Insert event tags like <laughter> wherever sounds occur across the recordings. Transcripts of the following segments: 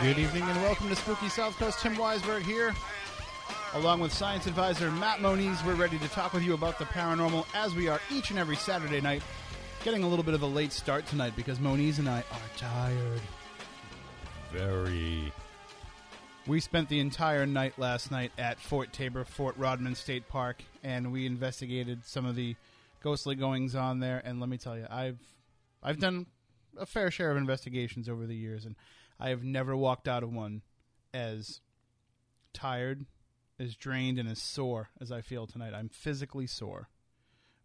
Good evening and welcome to Spooky South Coast. Tim Weisberg here, along with science advisor Matt Moniz. We're ready to talk with you about the paranormal as we are each and every Saturday night. Getting a little bit of a late start tonight because Moniz and I are tired. Very. We spent the entire night last night at Fort Taber, Fort Rodman State Park, and we investigated some of the ghostly goings on there. And let me tell you, I've I've done a fair share of investigations over the years, and I have never walked out of one as tired, as drained, and as sore as I feel tonight. I'm physically sore,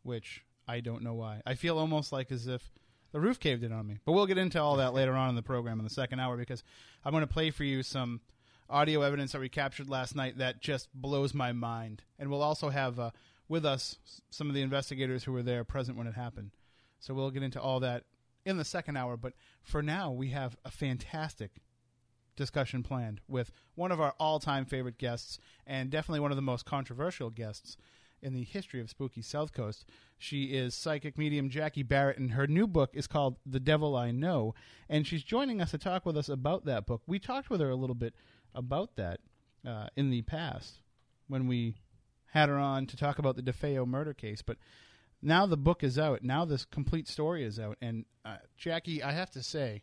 which I don't know why. I feel almost like as if the roof caved in on me. But we'll get into all that <laughs> later on in the program in the second hour because I'm going to play for you some audio evidence that we captured last night that just blows my mind. And we'll also have uh, with us some of the investigators who were there present when it happened. So we'll get into all that in the second hour. But for now, we have a fantastic discussion planned with one of our all-time favorite guests and definitely one of the most controversial guests in the history of spooky south coast she is psychic medium jackie barrett and her new book is called the devil i know and she's joining us to talk with us about that book we talked with her a little bit about that uh, in the past when we had her on to talk about the defeo murder case but now the book is out now this complete story is out and uh, jackie i have to say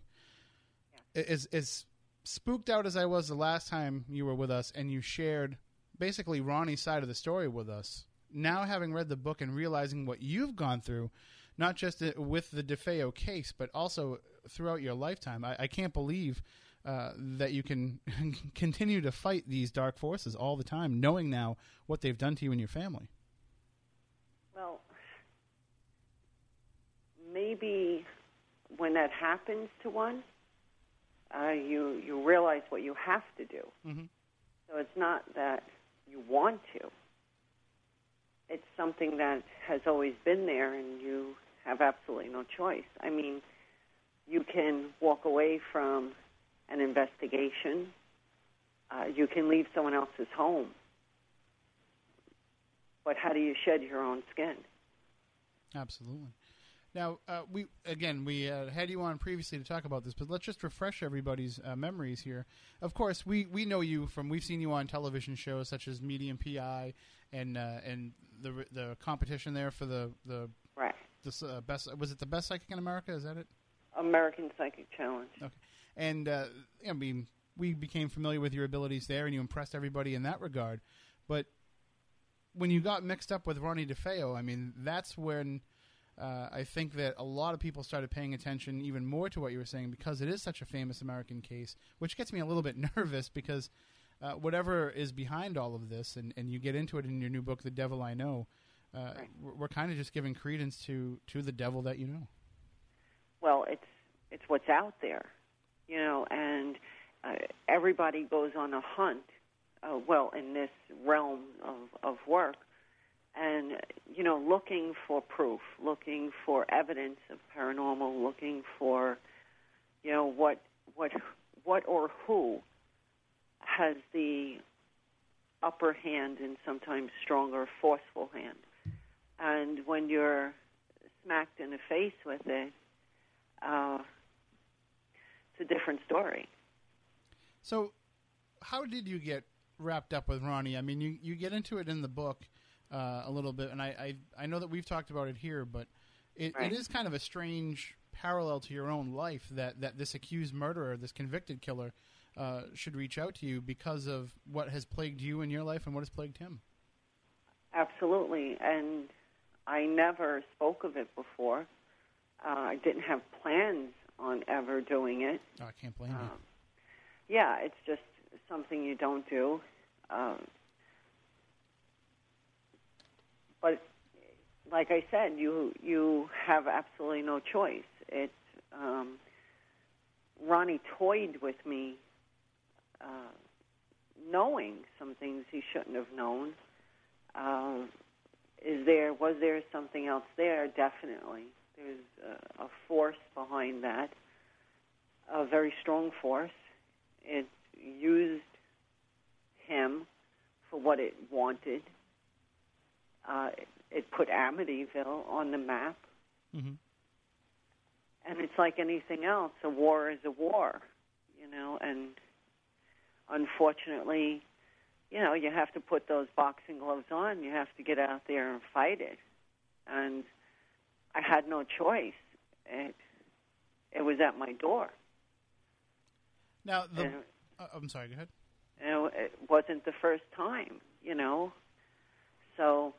as as spooked out as I was the last time you were with us and you shared basically Ronnie's side of the story with us. Now having read the book and realizing what you've gone through, not just with the DeFeo case, but also throughout your lifetime, I, I can't believe uh, that you can <laughs> continue to fight these dark forces all the time, knowing now what they've done to you and your family. Well, maybe when that happens to one, uh, you you realize what you have to do. Mhm. So it's not that you want to. It's something that has always been there, and you have absolutely no choice. I mean, you can walk away from an investigation. Uh, you can leave someone else's home. But how do you shed your own skin? Absolutely. Now, uh, we again we uh, had you on previously to talk about this, but let's just refresh everybody's uh, memories here. Of course, we, we know you from we've seen you on television shows such as Medium PI and uh, and the the competition there for the the Right. the uh, best was it the best psychic in America? Is that it? American Psychic Challenge. Okay. And uh, I mean, we became familiar with your abilities there, and you impressed everybody in that regard. But when you got mixed up with Ronnie DeFeo, I mean, that's when uh, I think that a lot of people started paying attention even more to what you were saying because it is such a famous American case, which gets me a little bit <laughs> nervous because uh, whatever is behind all of this, and, and you get into it in your new book, The Devil I Know, uh, Right. we're, we're kind of just giving credence to, to the devil that you know. Well, it's it's what's out there, you know, and uh, everybody goes on a hunt. Uh, well, in this realm of of work, and you know, looking for proof, looking for evidence of paranormal, looking for, you know, what what what or who has the upper hand and sometimes stronger, forceful hand. And when you're smacked in the face with it, uh, it's a different story. So, how did you get wrapped up with Ronnie? I mean, you, you get into it in the book uh, a little bit, and I, I I know that we've talked about it here, but it, Right. it is kind of a strange parallel to your own life that, that this accused murderer, this convicted killer, uh, should reach out to you because of what has plagued you in your life and what has plagued him. Absolutely, and I never spoke of it before. Uh, I didn't have plans on ever doing it. Oh, I can't blame you. Um, yeah, it's just something you don't do. Um, but like I said, you you have absolutely no choice. It's um, Ronnie toyed with me, uh, knowing some things he shouldn't have known. Uh, is there was there something else there? Definitely, there's a, a force behind that, a very strong force. It used him for what it wanted. Uh, it put Amityville on the map. hmm And it's like anything else. A war is a war, you know, and unfortunately, you know, you have to put those boxing gloves on. You have to get out there and fight it. And I had no choice. It, it was at my door. Now, the, uh, I'm sorry. Go ahead. you know, it wasn't the first time, you know. So,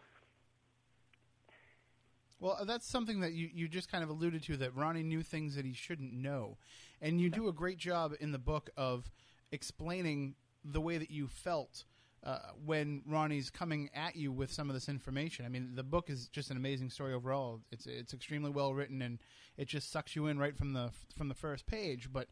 Well, uh, that's something that you, you just kind of alluded to that Ronnie knew things that he shouldn't know. And you do a great job in the book of explaining the way that you felt uh, when Ronnie's coming at you with some of this information. I mean, the book is just an amazing story overall. It's it's extremely well written and it just sucks you in right from the from the first page, but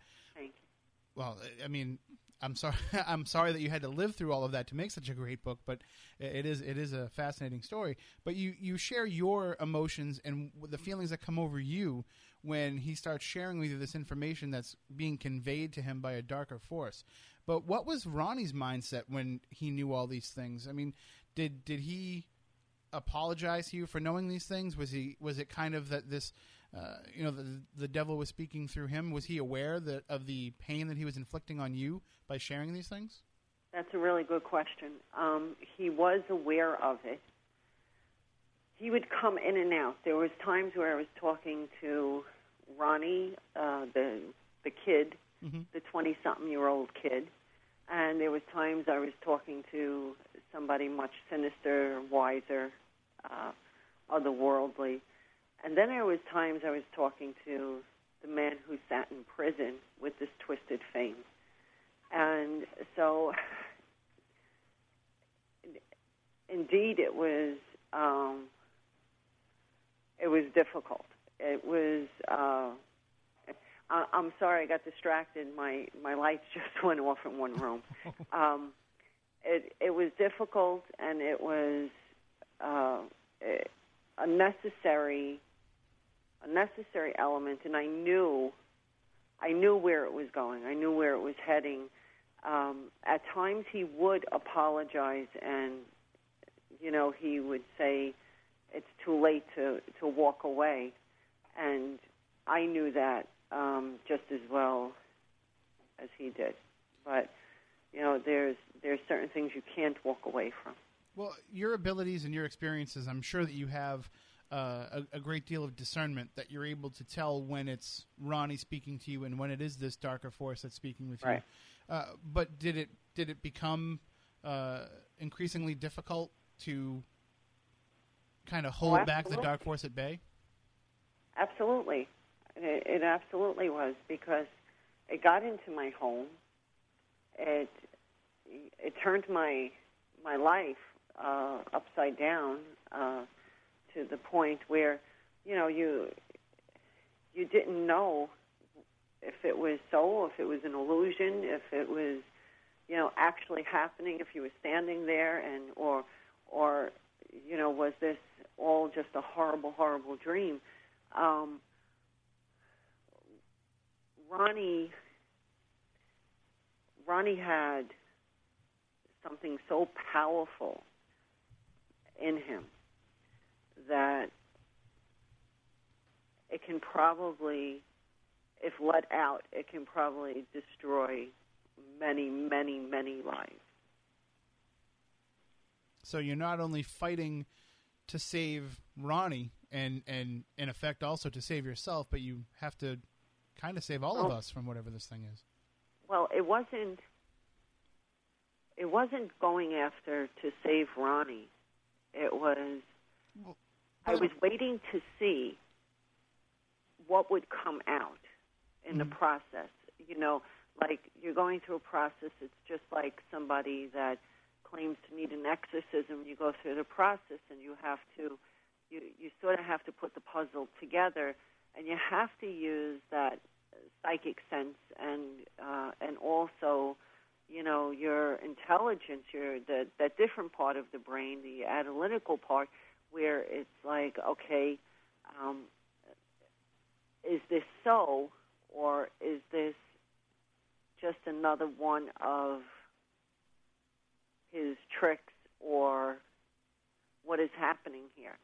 well, I mean, I'm sorry. <laughs> I'm sorry that you had to live through all of that to make such a great book, but it is it is a fascinating story. But you you share your emotions and the feelings that come over you when he starts sharing with you this information that's being conveyed to him by a darker force. But what was Ronnie's mindset when he knew all these things? I mean, did did he apologize to you for knowing these things? Was he was it kind of that this uh, you know the the devil was speaking through him? Was he aware that of the pain that he was inflicting on you by sharing these things? That's a really good question. Um, he was aware of it. He would come in and out. There was times where I was talking to Ronnie, uh, the the kid, Mhm. the twenty-something-year-old kid, and there was times I was talking to somebody much sinister, wiser, uh, otherworldly, and then there was times I was talking to the man who sat in prison with this twisted fame. And so, <laughs> indeed, it was um, it was difficult. It was. Uh, I, I'm sorry, I got distracted. My my lights <laughs> just went off in one room. <laughs> Um, it it was difficult, and it was uh, a necessary a necessary element, and I knew I knew where it was going. I knew where it was heading. Um, at times, he would apologize, and you know, he would say, "It's too late to to walk away," and I knew that um, just as well as he did. But you know, there's there's certain things you can't walk away from. Well, your abilities and your experiences, I'm sure that you have uh, a, a great deal of discernment that you're able to tell when it's Ronnie speaking to you and when it is this darker force that's speaking with Right. you. Uh, but did it did it become uh, increasingly difficult to kind of hold back the dark force at bay? Absolutely, it, it absolutely was because it got into my home. It it turned my my life uh, upside down uh, to the point where you know you you didn't know if it was so, if it was an illusion, if it was you know actually happening, if you were standing there, and or or you know was this all just a horrible, horrible dream? Um, Ronnie Ronnie had something so powerful in him that it can probably, if let out, it can probably destroy many, many, many lives. So you're not only fighting to save Ronnie and and in effect also to save yourself, but you have to kind of save all of Oh. us from whatever this thing is. Well, it wasn't. It wasn't going after to save Ronnie. It was. Well, I was waiting to see what would come out in the Mhm. process. You know, like you're going through a process. It's just like somebody that claims to need an exorcism. You go through the process, and you have to you you sort of have to put the puzzle together, and you have to use that psychic sense and uh, and also you know your intelligence, your the that different part of the brain, the analytical part, where it's like okay. Um, is this so, or is this just another one of his tricks, or what is happening here?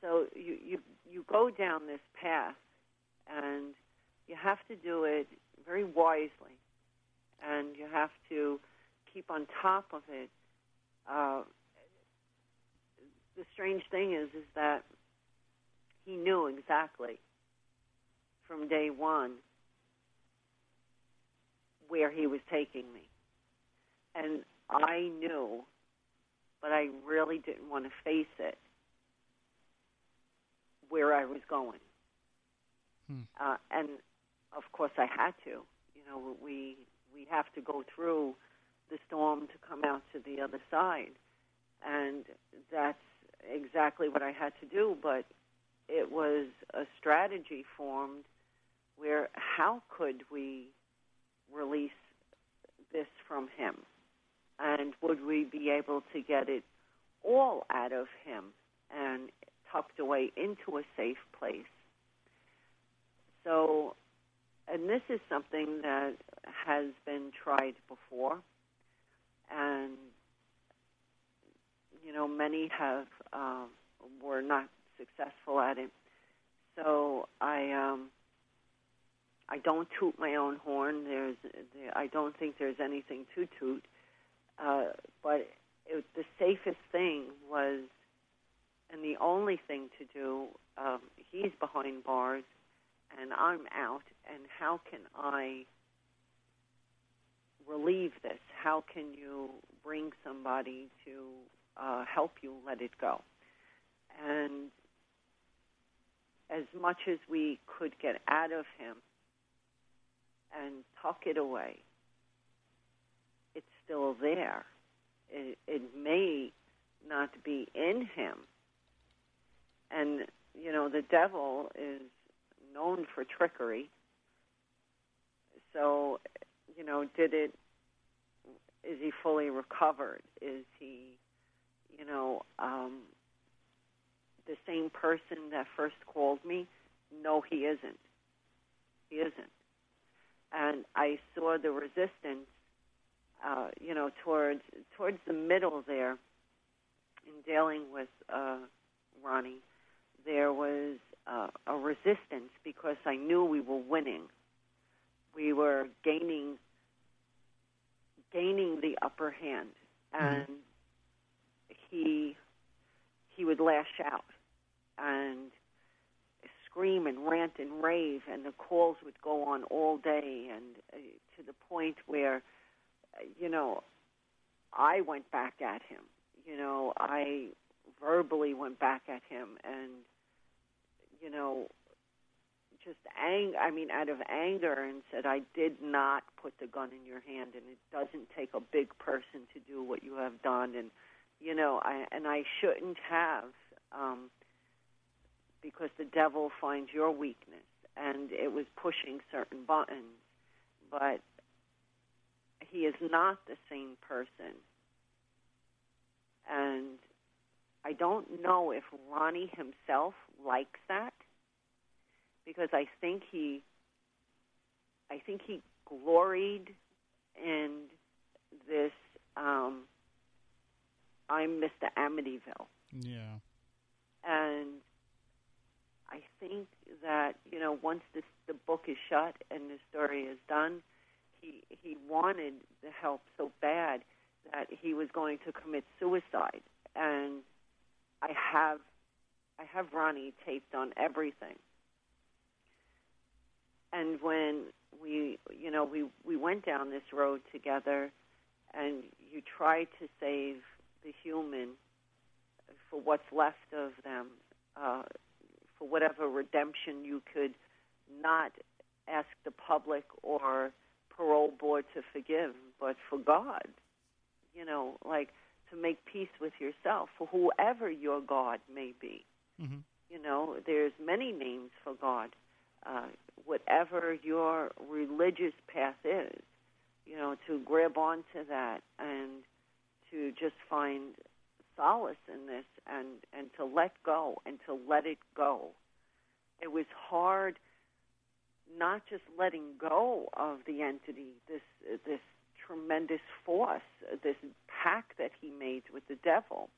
So you you you go down this path, and you have to do it very wisely, and you have to keep on top of it. Uh, the strange thing is, is that he knew exactly from day one where he was taking me. And I knew, but I really didn't want to face it, where I was going. Hmm. Uh, and of course, I had to. You know, we we have to go through the storm to come out to the other side, and that's exactly what I had to do. But it was a strategy formed where how could we release this from him? And would we be able to get it all out of him and tucked away into a safe place? So, and this is something that has been tried before, and you know many have um, were not successful at it. So I um, I don't toot my own horn. There's, there, I don't think there's anything to toot. Uh, but it, the safest thing was, and the only thing to do, um, he's behind bars, and I'm out. And how can I relieve this? How can you bring somebody to uh, help you let it go? And as much as we could get out of him, and tuck it away, it's still there. It, it may not be in him. And, you know, the devil is known for trickery. So, you know, did it, is he fully recovered? Is he, you know, um, the same person that first called me? No, he isn't. He isn't and I saw the resistance, uh, you know, towards towards the middle there. In dealing with uh, Ronnie, there was uh, a resistance because I knew we were winning. We were gaining gaining the upper hand, and mm-hmm. He he would lash out, and scream and rant and rave, and the calls would go on all day, and uh, to the point where, you know, I went back at him. You know, I verbally went back at him, and you know, just ang I mean, out of anger, and said, "I did not put the gun in your hand, and it doesn't take a big person to do what you have done." And you know, I and I shouldn't have. Um, because the devil finds your weakness and it was pushing certain buttons but he is not the same person and I don't know if Ronnie himself likes that because I think he I think he gloried in this um, I'm Mr. Amityville. Yeah. And I think that you know once this the book is shut and the story is done, he he wanted the help so bad that he was going to commit suicide, and I have I have Ronnie taped on everything. And when we you know we we went down this road together, and you tried to save the human for what's left of them. Uh, for whatever redemption you could not ask the public or parole board to forgive, but for God, you know, like to make peace with yourself, for whoever your God may be. Mm-hmm. You know, there's many names for God. Uh, whatever your religious path is, you know, to grab onto that and to just find solace in this and and to let go and to let it go. It was hard not just letting go of the entity, this this tremendous force, this pact that he made with the devil,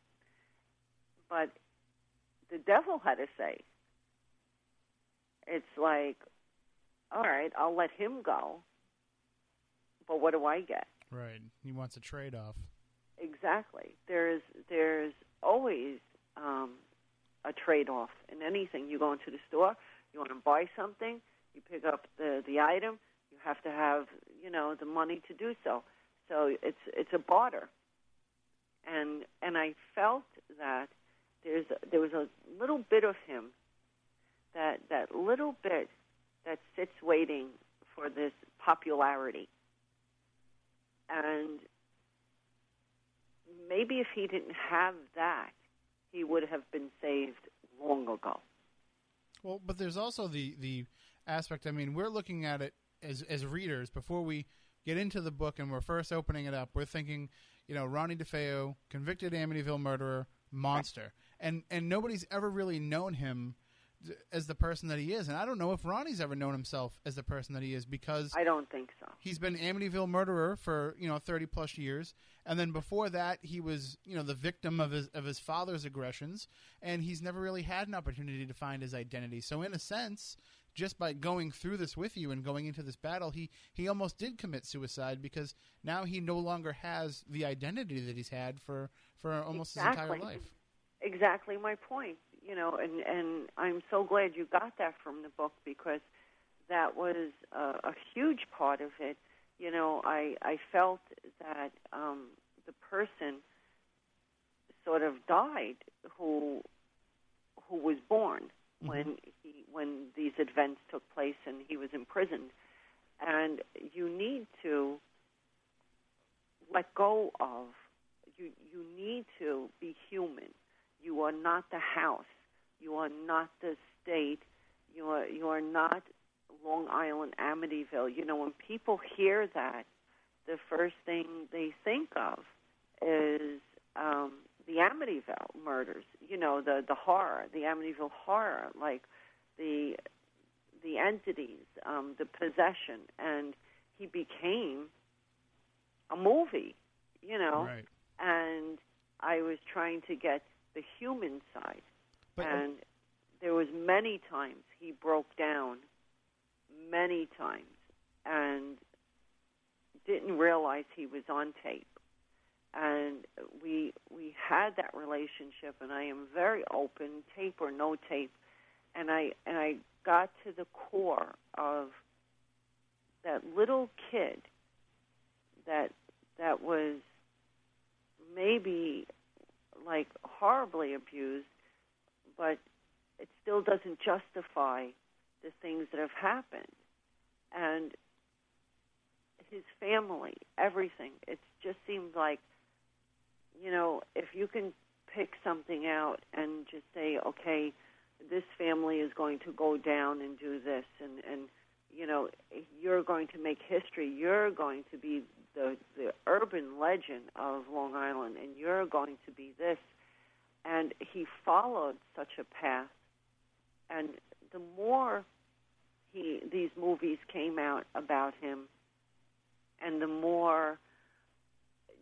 but the devil had to say. It's like, all right, I'll let him go, but what do I get? Right. He wants a trade off. Exactly. There's there's always um, a trade off in anything. You go into the store, you want to buy something, you pick up the the item, you have to have you know the money to do so. So it's it's a barter. And and I felt that there's there was a little bit of him that that little bit that sits waiting for this popularity. And maybe if he didn't have that, he would have been saved long ago. Well, but there's also the the aspect. I mean, we're looking at it as as readers before we get into the book and we're first opening it up. We're thinking, you know, Ronnie DeFeo, convicted Amityville murderer, monster, and and nobody's ever really known him as the person that he is. And I don't know if Ronnie's ever known himself as the person that he is because I don't think so. he's been Amityville murderer for you know thirty plus years, and then before that he was you know the victim of his of his father's aggressions, and he's never really had an opportunity to find his identity. So in a sense, just by going through this with you and going into this battle, he he almost did commit suicide because now he no longer has the identity that he's had for for almost his entire life. exactly my point. You know, and and I'm so glad you got that from the book because that was a, a huge part of it. You know, I I felt that um, the person sort of died who who was born when he when these events took place and he was imprisoned, and you need to let go of you you need to be human. You are not the house. You are not the state. You are you are not Long Island Amityville. You know, when people hear that, the first thing they think of is um, the Amityville murders. You know, the the horror, the Amityville horror, like the the entities, um, the possession, and he became a movie. You know, Right. and I was trying to get the human side. But uh, and there was many times he broke down, many times, and didn't realize he was on tape. And we we had that relationship, and I am very open, tape or no tape, and I and I got to the core of that little kid that that was maybe like horribly abused, but it still doesn't justify the things that have happened. And his family, everything. It just seemed like, you know, if you can pick something out and just say, okay, this family is going to go down and do this, and and you know, you're going to make history. You're going to be the the urban legend of Long Island, and you're going to be this. And he followed such a path, and the more he these movies came out about him, and the more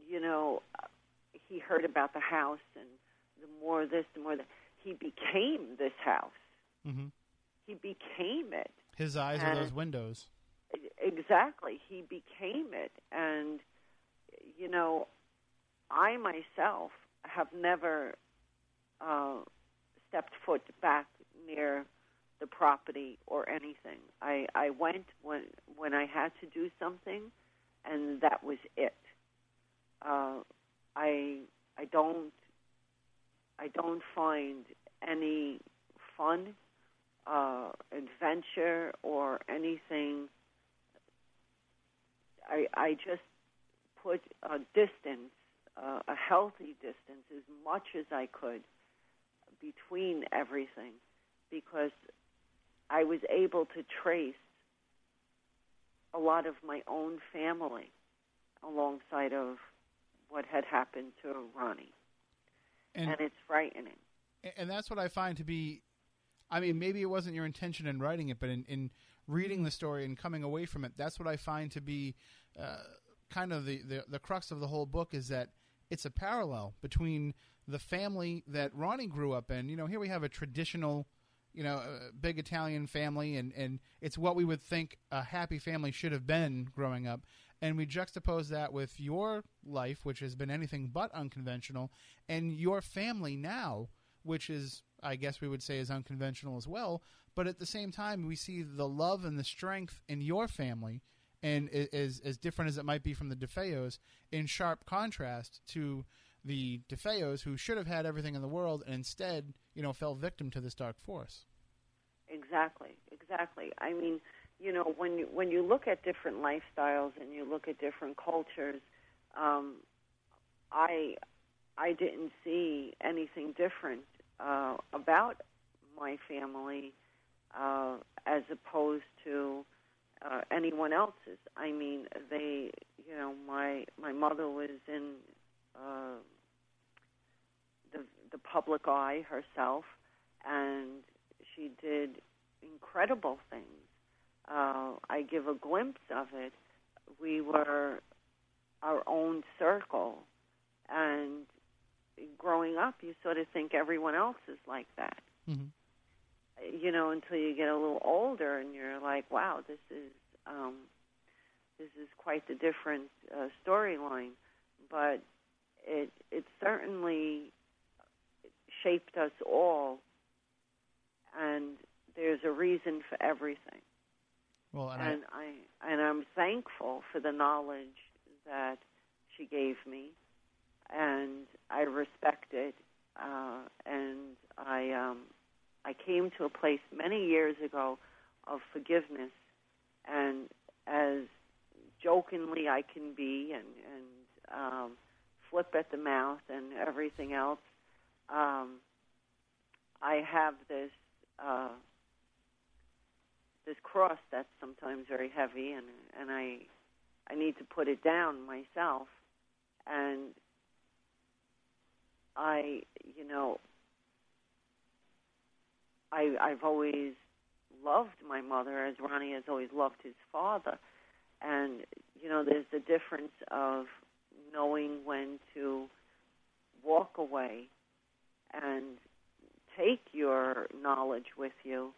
you know he heard about the house, and the more this, the more that he became this house. hmm He became it. his eyes are those windows. Exactly. He became it. And, you know, I myself have never uh, stepped foot back near the property or anything. I, I went when when I had to do something, and that was it. Uh, I I don't I don't find any fun, uh, adventure, or anything I, I just put a distance, uh, a healthy distance, as much as I could between everything. because I was able to trace a lot of my own family alongside of what had happened to Ronnie. And, and it's frightening. and that's what I find to be. I mean, maybe it wasn't your intention in writing it, but in, in reading the story and coming away from it, that's what I find to be uh, kind of the, the the crux of the whole book is that it's a parallel between the family that Ronnie grew up in. You know, here we have a traditional, you know, uh, big Italian family, and and it's what we would think a happy family should have been growing up. And we juxtapose that with your life, which has been anything but unconventional, and your family now, which is, I guess we would say, is unconventional as well. But at the same time, we see the love and the strength in your family, and as as different as it might be from the DeFeos, in sharp contrast to the DeFeos, who should have had everything in the world and instead, you know, fell victim to this dark force. Exactly, exactly. I mean, you know, when you when you look at different lifestyles and you look at different cultures, um, I I didn't see anything different uh, about my family uh, as opposed to uh, anyone else's. I mean, they, you know, my my mother was in uh, the the public eye herself, and she did incredible things. Uh, I give a glimpse of it. We were our own circle, and growing up, you sort of think everyone else is like that. Mm-hmm. You know, until you get a little older, and you're like, "Wow, this is um, this is quite the different uh, storyline." But it it certainly shaped us all, and there's a reason for everything. Well, and, And I and I'm thankful for the knowledge that she gave me, and I respect it. Uh, and I um, I came to a place many years ago of forgiveness, and as jokingly I can be, and and um, flip at the mouth and everything else, um, I have this. Uh, this cross that's sometimes very heavy and and I I need to put it down myself and I you know I I've always loved my mother as Ronnie has always loved his father and you know there's the difference of knowing when to walk away and take your knowledge with you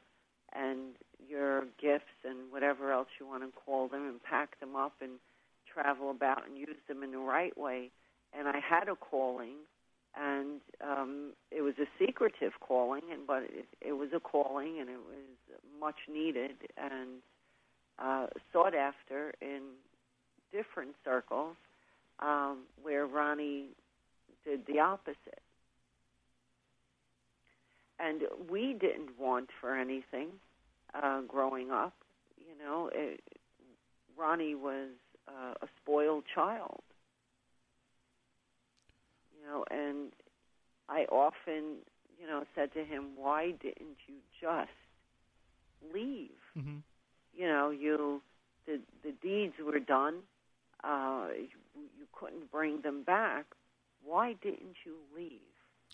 and your gifts and whatever else you want to call them and pack them up and travel about and use them in the right way. And I had a calling, and um, it was a secretive calling, and but it, it was a calling, and it was much needed and uh, sought after in different circles, um, where Ronnie did the opposite. And we didn't want for anything uh, growing up. You know, it, Ronnie was uh, a spoiled child. You know, and I often, you know, said to him, "Why didn't you just leave? mm-hmm. You know, you the the deeds were done. Uh, you, you couldn't bring them back. Why didn't you leave?"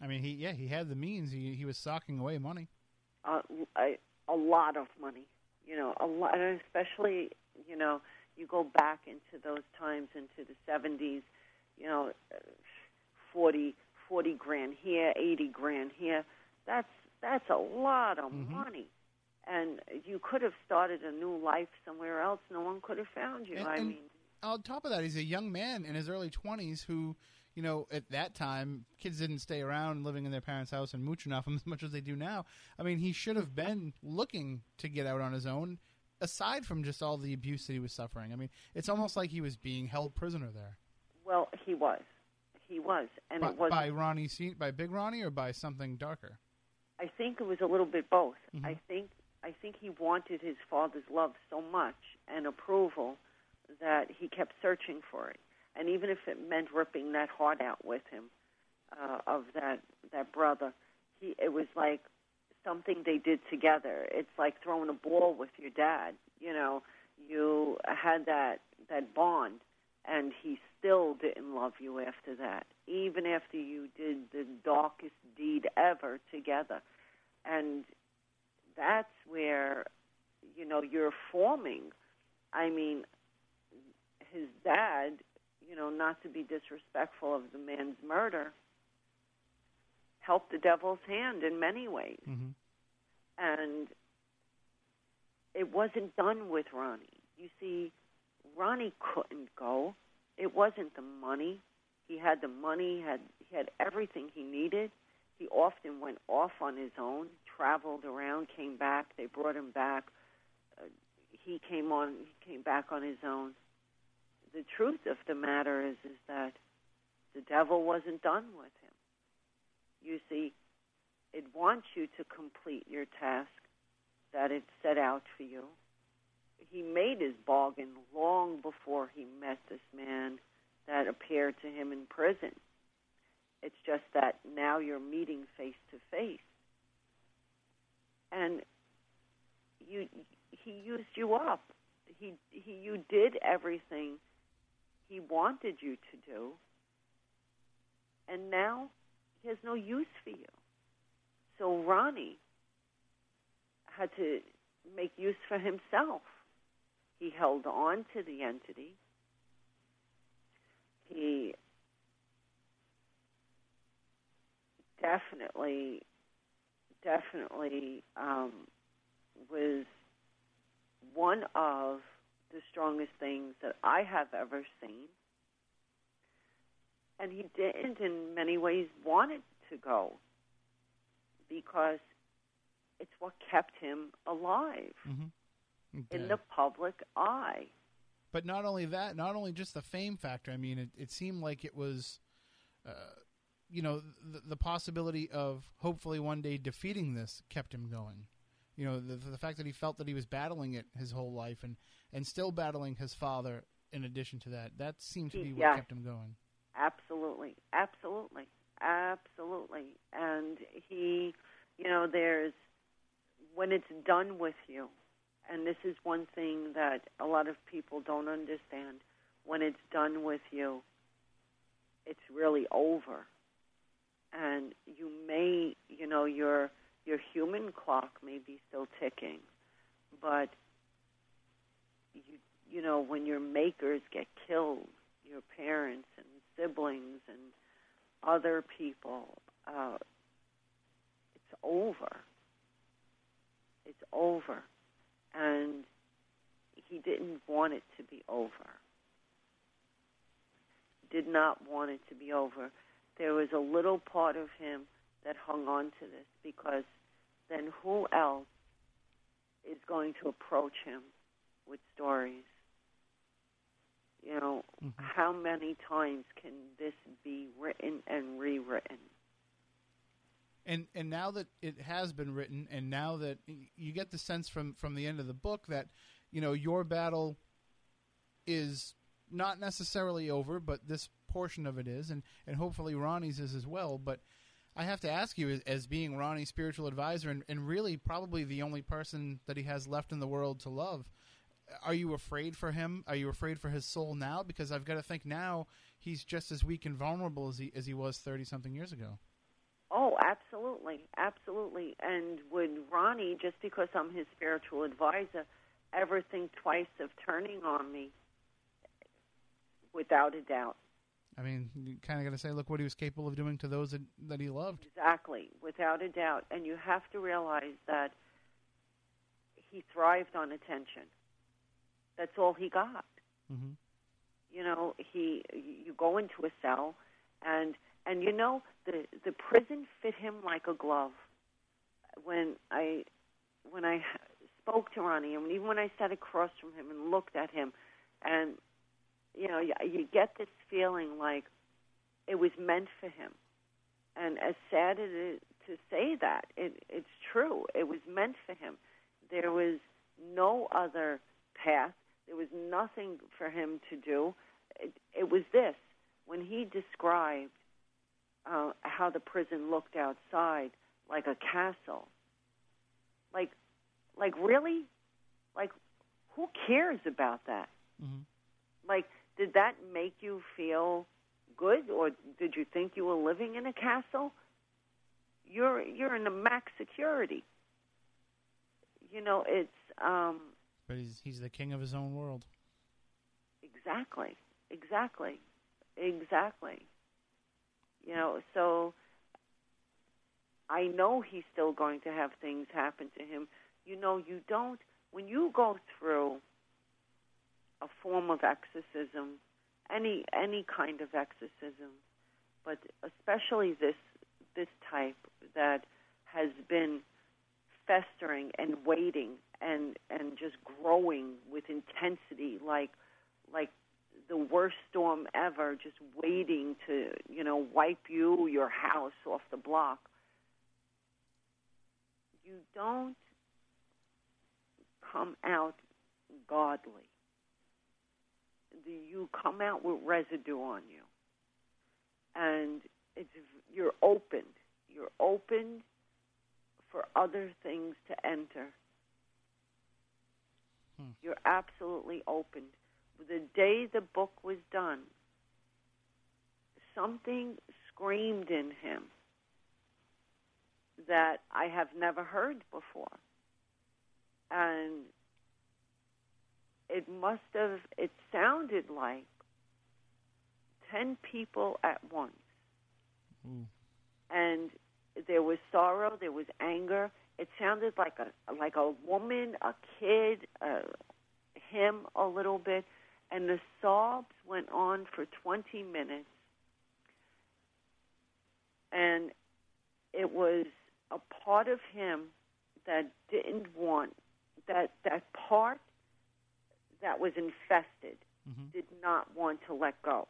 I mean, he yeah, he had the means. He he was socking away money. uh, a, a lot of money. You know, a lot, and especially you know, you go back into those times into the seventies. You know, forty forty grand here, eighty grand here. That's that's a lot of Mhm. money. And you could have started a new life somewhere else. No one could have found you. And- I mean, On top of that, he's a young man in his early twenties who, you know, at that time, kids didn't stay around living in their parents' house and mooching off <laughs> them as much as they do now. I mean, he should have been looking to get out on his own. Aside from just all the abuse that he was suffering, I mean, it's almost like he was being held prisoner there well, he was, he was, and by, it was by Ronnie, by Big Ronnie, or by something darker. I think it was a little bit both. Mhm. I think I think he wanted his father's love so much and approval that he kept searching for it. And even if it meant ripping that heart out with him uh, of that that brother, he it was like something they did together. It's like throwing a ball with your dad. You know, you had that that bond, and he still didn't love you after that, even after you did the darkest deed ever together. And that's where, you know, you're forming. I mean, his dad, you know, not to be disrespectful of the man's murder, helped the devil's hand in many ways. Mm-hmm. And it wasn't done with Ronnie. You see, Ronnie couldn't go. It wasn't the money. He had the money, he had he had everything he needed. He often went off on his own, traveled around, came back. They brought him back. Uh, he came on. He came back on his own. The truth of the matter is, is that the devil wasn't done with him. You see, it wants you to complete your task that it set out for you. He made his bargain long before he met this man that appeared to him in prison. It's just that now you're meeting face to face. And you he used you up. He he you did everything he wanted you to do. And now he has no use for you. So Ronnie had to make use for himself. He held on to the entity. He definitely, definitely um, was one of the strongest things that I have ever seen. And he didn't, in many ways, want it to go because it's what kept him alive Mm-hmm. in the public eye. But not only that, not only just the fame factor. I mean, it, it seemed like it was, uh, you know, the, the possibility of hopefully one day defeating this kept him going. You know, the, the fact that he felt that he was battling it his whole life and, and still battling his father in addition to that, that seemed to be what Yeah. kept him going. Absolutely, absolutely, absolutely. And he, you know, there's when it's done with you, and this is one thing that a lot of people don't understand. When it's done with you, it's really over, and you may, you know, your your human clock may be still ticking, but you, you know, when your makers get killed, your parents and siblings and other people, uh, it's over. It's over. And he didn't want it to be over. Did not want it to be over. There was a little part of him that hung on to this because then who else is going to approach him with stories? You know, Mhm. how many times can this be written and rewritten? and and now that it has been written and now that you get the sense from from the end of the book that you know your battle is not necessarily over but this portion of it is and and hopefully Ronnie's is as well but I have to ask you as, as being Ronnie's spiritual advisor and, and really probably the only person that he has left in the world to love are you afraid for him are you afraid for his soul now because I've got to think now he's just as weak and vulnerable as he as he was 30 something years ago Oh, absolutely, absolutely. And would Ronnie, just because I'm his spiritual advisor, ever think twice of turning on me? Without a doubt. I mean, you kind of got to say, look what he was capable of doing to those that, that he loved. Exactly, without a doubt. And you have to realize that he thrived on attention. That's all he got. hmm You know, he you go into a cell and and you know the the prison fit him like a glove. When I when I spoke to Ronnie and even when I sat across from him and looked at him and you know you, you get this feeling like it was meant for him. And as sad as it is to say that, it, it's true. It was meant for him. There was no other path. There was nothing for him to do. It, it was this. When he described uh, how the prison looked outside like a castle, Like, like really, like who cares about that? Mhm. Like, did that make you feel good, or did you think you were living in a castle? You're you're in the max security. You know, it's um, But he's he's the king of his own world. exactly, exactly, exactly. You know, so I know he's still going to have things happen to him. You know, you don't when you go through a form of exorcism, any any kind of exorcism, but especially this this type that has been festering and waiting and and just growing with intensity like like the worst storm ever just waiting to you know wipe you your house off the block. You don't come out godly. You come out with residue on you. And it's you're opened. You're opened for other things to enter Hmm. you're absolutely opened the day the book was done something screamed in him that I have never heard before and it must have it sounded like 10 people at once Ooh. and there was sorrow there was anger it sounded like a like a woman a kid uh, him a little bit and the sobs went on for 20 minutes and it was a part of him that didn't want that that part that was infested Mhm. did not want to let go.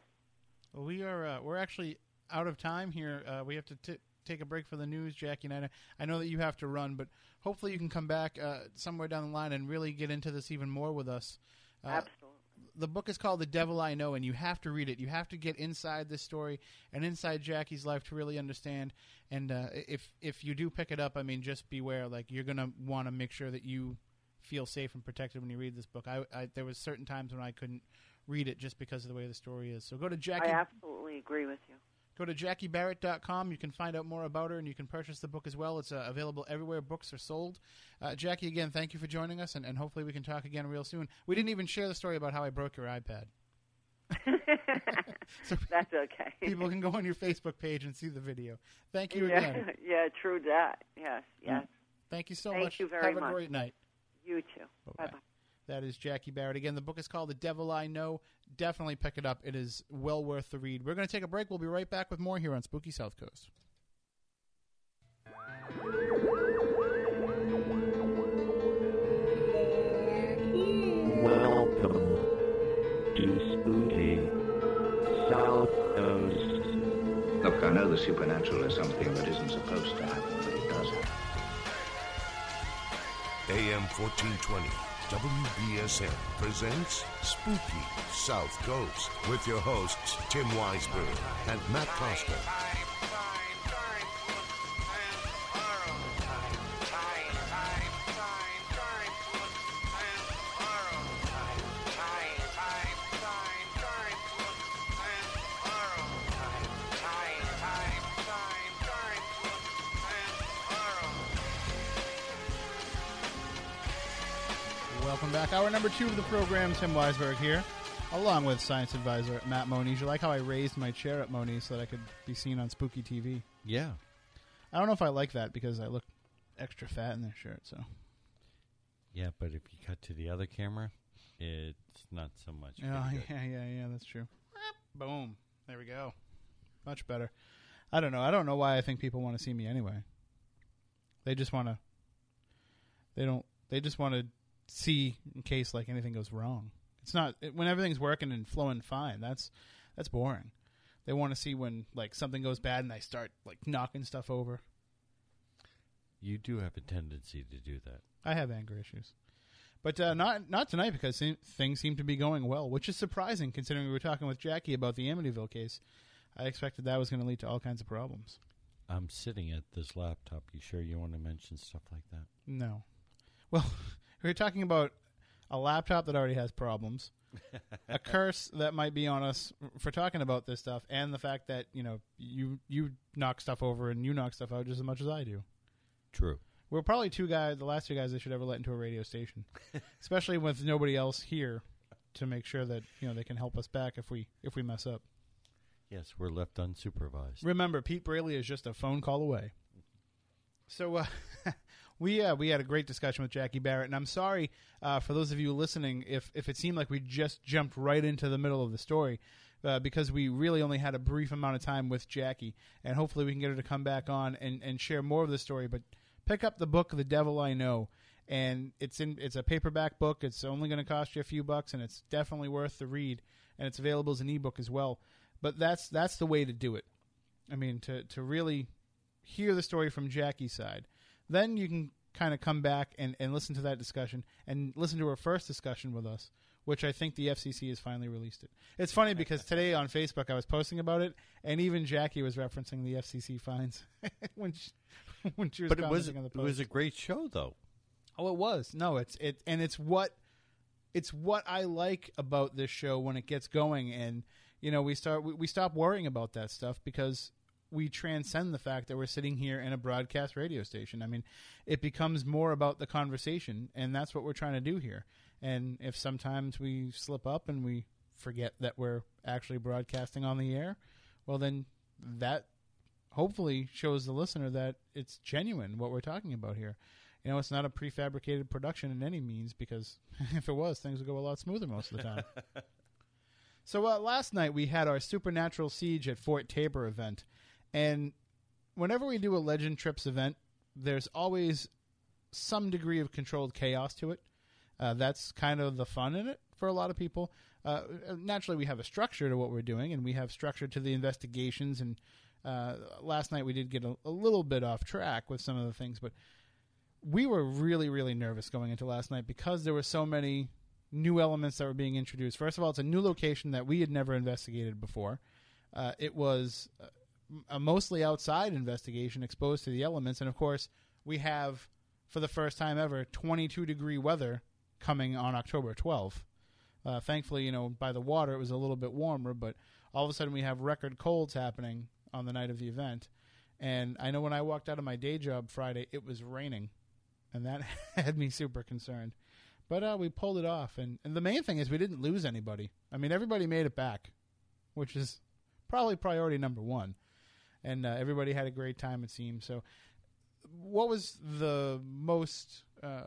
Well, we are uh, we're actually out of time here. Uh, we have to t- take a break for the news, Jackie and I. I know that you have to run, but hopefully you can come back uh, somewhere down the line and really get into this even more with us. Uh, Absolutely. the book is called The Devil I Know, and you have to read it. You have to get inside this story and inside Jackie's life to really understand. And uh, if if you do pick it up, I mean, just beware. Like you're gonna want to make sure that you feel safe and protected when you read this book. I, I there was certain times when I couldn't read it just because of the way the story is. So go to Jackie. I absolutely agree with you. Go to JackieBarrett.com. You can find out more about her, and you can purchase the book as well. It's uh, available everywhere books are sold. Uh, Jackie, again, thank you for joining us, and, and hopefully we can talk again real soon. We didn't even share the story about how I broke your iPad. <laughs> So That's okay. <laughs> people can go on your Facebook page and see the video. Thank you yeah, again. <laughs> yeah, true that. Yes, yes. Thank you so Thank much. you very Have a great night. You too. Bye bye. That is Jackie Barrett. Again, the book is called The Devil I Know. Definitely pick it up. It is well worth the read. We're going to take a break. We'll be right back with more here on Spooky South Coast. Welcome to Spooky South Coast. Look, I know the supernatural is something that isn't supposed to happen, but it does happen. AM 1420, WBSM presents Spooky South Coast with your hosts, Tim Weisberg and Matt Costa. Two of the program. Tim Weisberg here, along with science advisor Matt Moniz. You like how I raised my chair at Moniz so that I could be seen on Spooky TV? Yeah. I don't know if I like that because I look extra fat in their shirt. So Yeah, but if you cut to the other camera, it's not so much. Oh, yeah, yeah, yeah, yeah. That's true. Boom. There we go. Much better. I don't know. I don't know why I think people want to see me anyway. They just want to. They don't. They just want to see in case like anything goes wrong. It's not it, when everything's working and flowing fine. That's that's boring. They want to see when like something goes bad and I start like knocking stuff over. You do have a tendency to do that. I have anger issues, but uh, not not tonight because se- things seem to be going well, which is surprising considering we were talking with Jackie about the Amityville case. I expected that was going to lead to all kinds of problems. I'm sitting at this laptop. You sure you want to mention stuff like that? No. Well, we're talking about a laptop that already has problems, a <laughs> curse that might be on us for talking about this stuff, and the fact that you know you you knock stuff over and you knock stuff out just as much as I do. True. We're probably two guys, the last two guys they should ever let into a radio station, <laughs> especially with nobody else here to make sure that you know they can help us back if we if we mess up. Yes, we're left unsupervised. Remember, Pete Braley is just a phone call away. So uh, <laughs> we uh, we had a great discussion with Jackie Barrett, and I'm sorry uh, for those of you listening if if it seemed like we just jumped right into the middle of the story. Uh, because we really only had a brief amount of time with Jackie, and hopefully we can get her to come back on and, and share more of the story. But pick up the book, The Devil I Know, and it's in it's a paperback book. It's only going to cost you a few bucks, and it's definitely worth the read. And it's available as an ebook as well. But that's that's the way to do it. I mean, to to really hear the story from Jackie's side, then you can kind of come back and, and listen to that discussion and listen to her first discussion with us, which I think the FCC has finally released it. It's funny because <laughs> today on Facebook I was posting about it, and even Jackie was referencing the FCC fines <laughs> when she, <laughs> when she was But it was commenting on the post. it was a great show though. Oh, it was. No, it's it, and it's what it's what I like about this show when it gets going, and you know we start we, we stop worrying about that stuff because we transcend the fact that we're sitting here in a broadcast radio station. I mean, it becomes more about the conversation, and that's what we're trying to do here. And if sometimes we slip up and we forget that we're actually broadcasting on the air, well, then that hopefully shows the listener that it's genuine what we're talking about here. You know, it's not a prefabricated production in any means because <laughs> if it was, things would go a lot smoother most of the time. <laughs> so uh, last night we had our Supernatural Siege at Fort Taber event, and whenever we do a Legend Trips event, there's always some degree of controlled chaos to it. Uh, that's kind of the fun in it for a lot of people. Uh, naturally, we have a structure to what we're doing, and we have structure to the investigations. And uh, last night we did get a, a little bit off track with some of the things, but we were really, really nervous going into last night because there were so many new elements that were being introduced. First of all, it's a new location that we had never investigated before. Uh, it was uh, a mostly outside investigation exposed to the elements, and of course, we have for the first time ever 22 degree weather coming on October 12th. Uh, thankfully, you know, by the water it was a little bit warmer, but all of a sudden we have record colds happening on the night of the event. And I know when I walked out of my day job Friday, it was raining, and that <laughs> had me super concerned. But uh, we pulled it off, and, and the main thing is we didn't lose anybody. I mean, everybody made it back, which is probably priority number one. And uh, everybody had a great time, it seems. So, what was the most uh,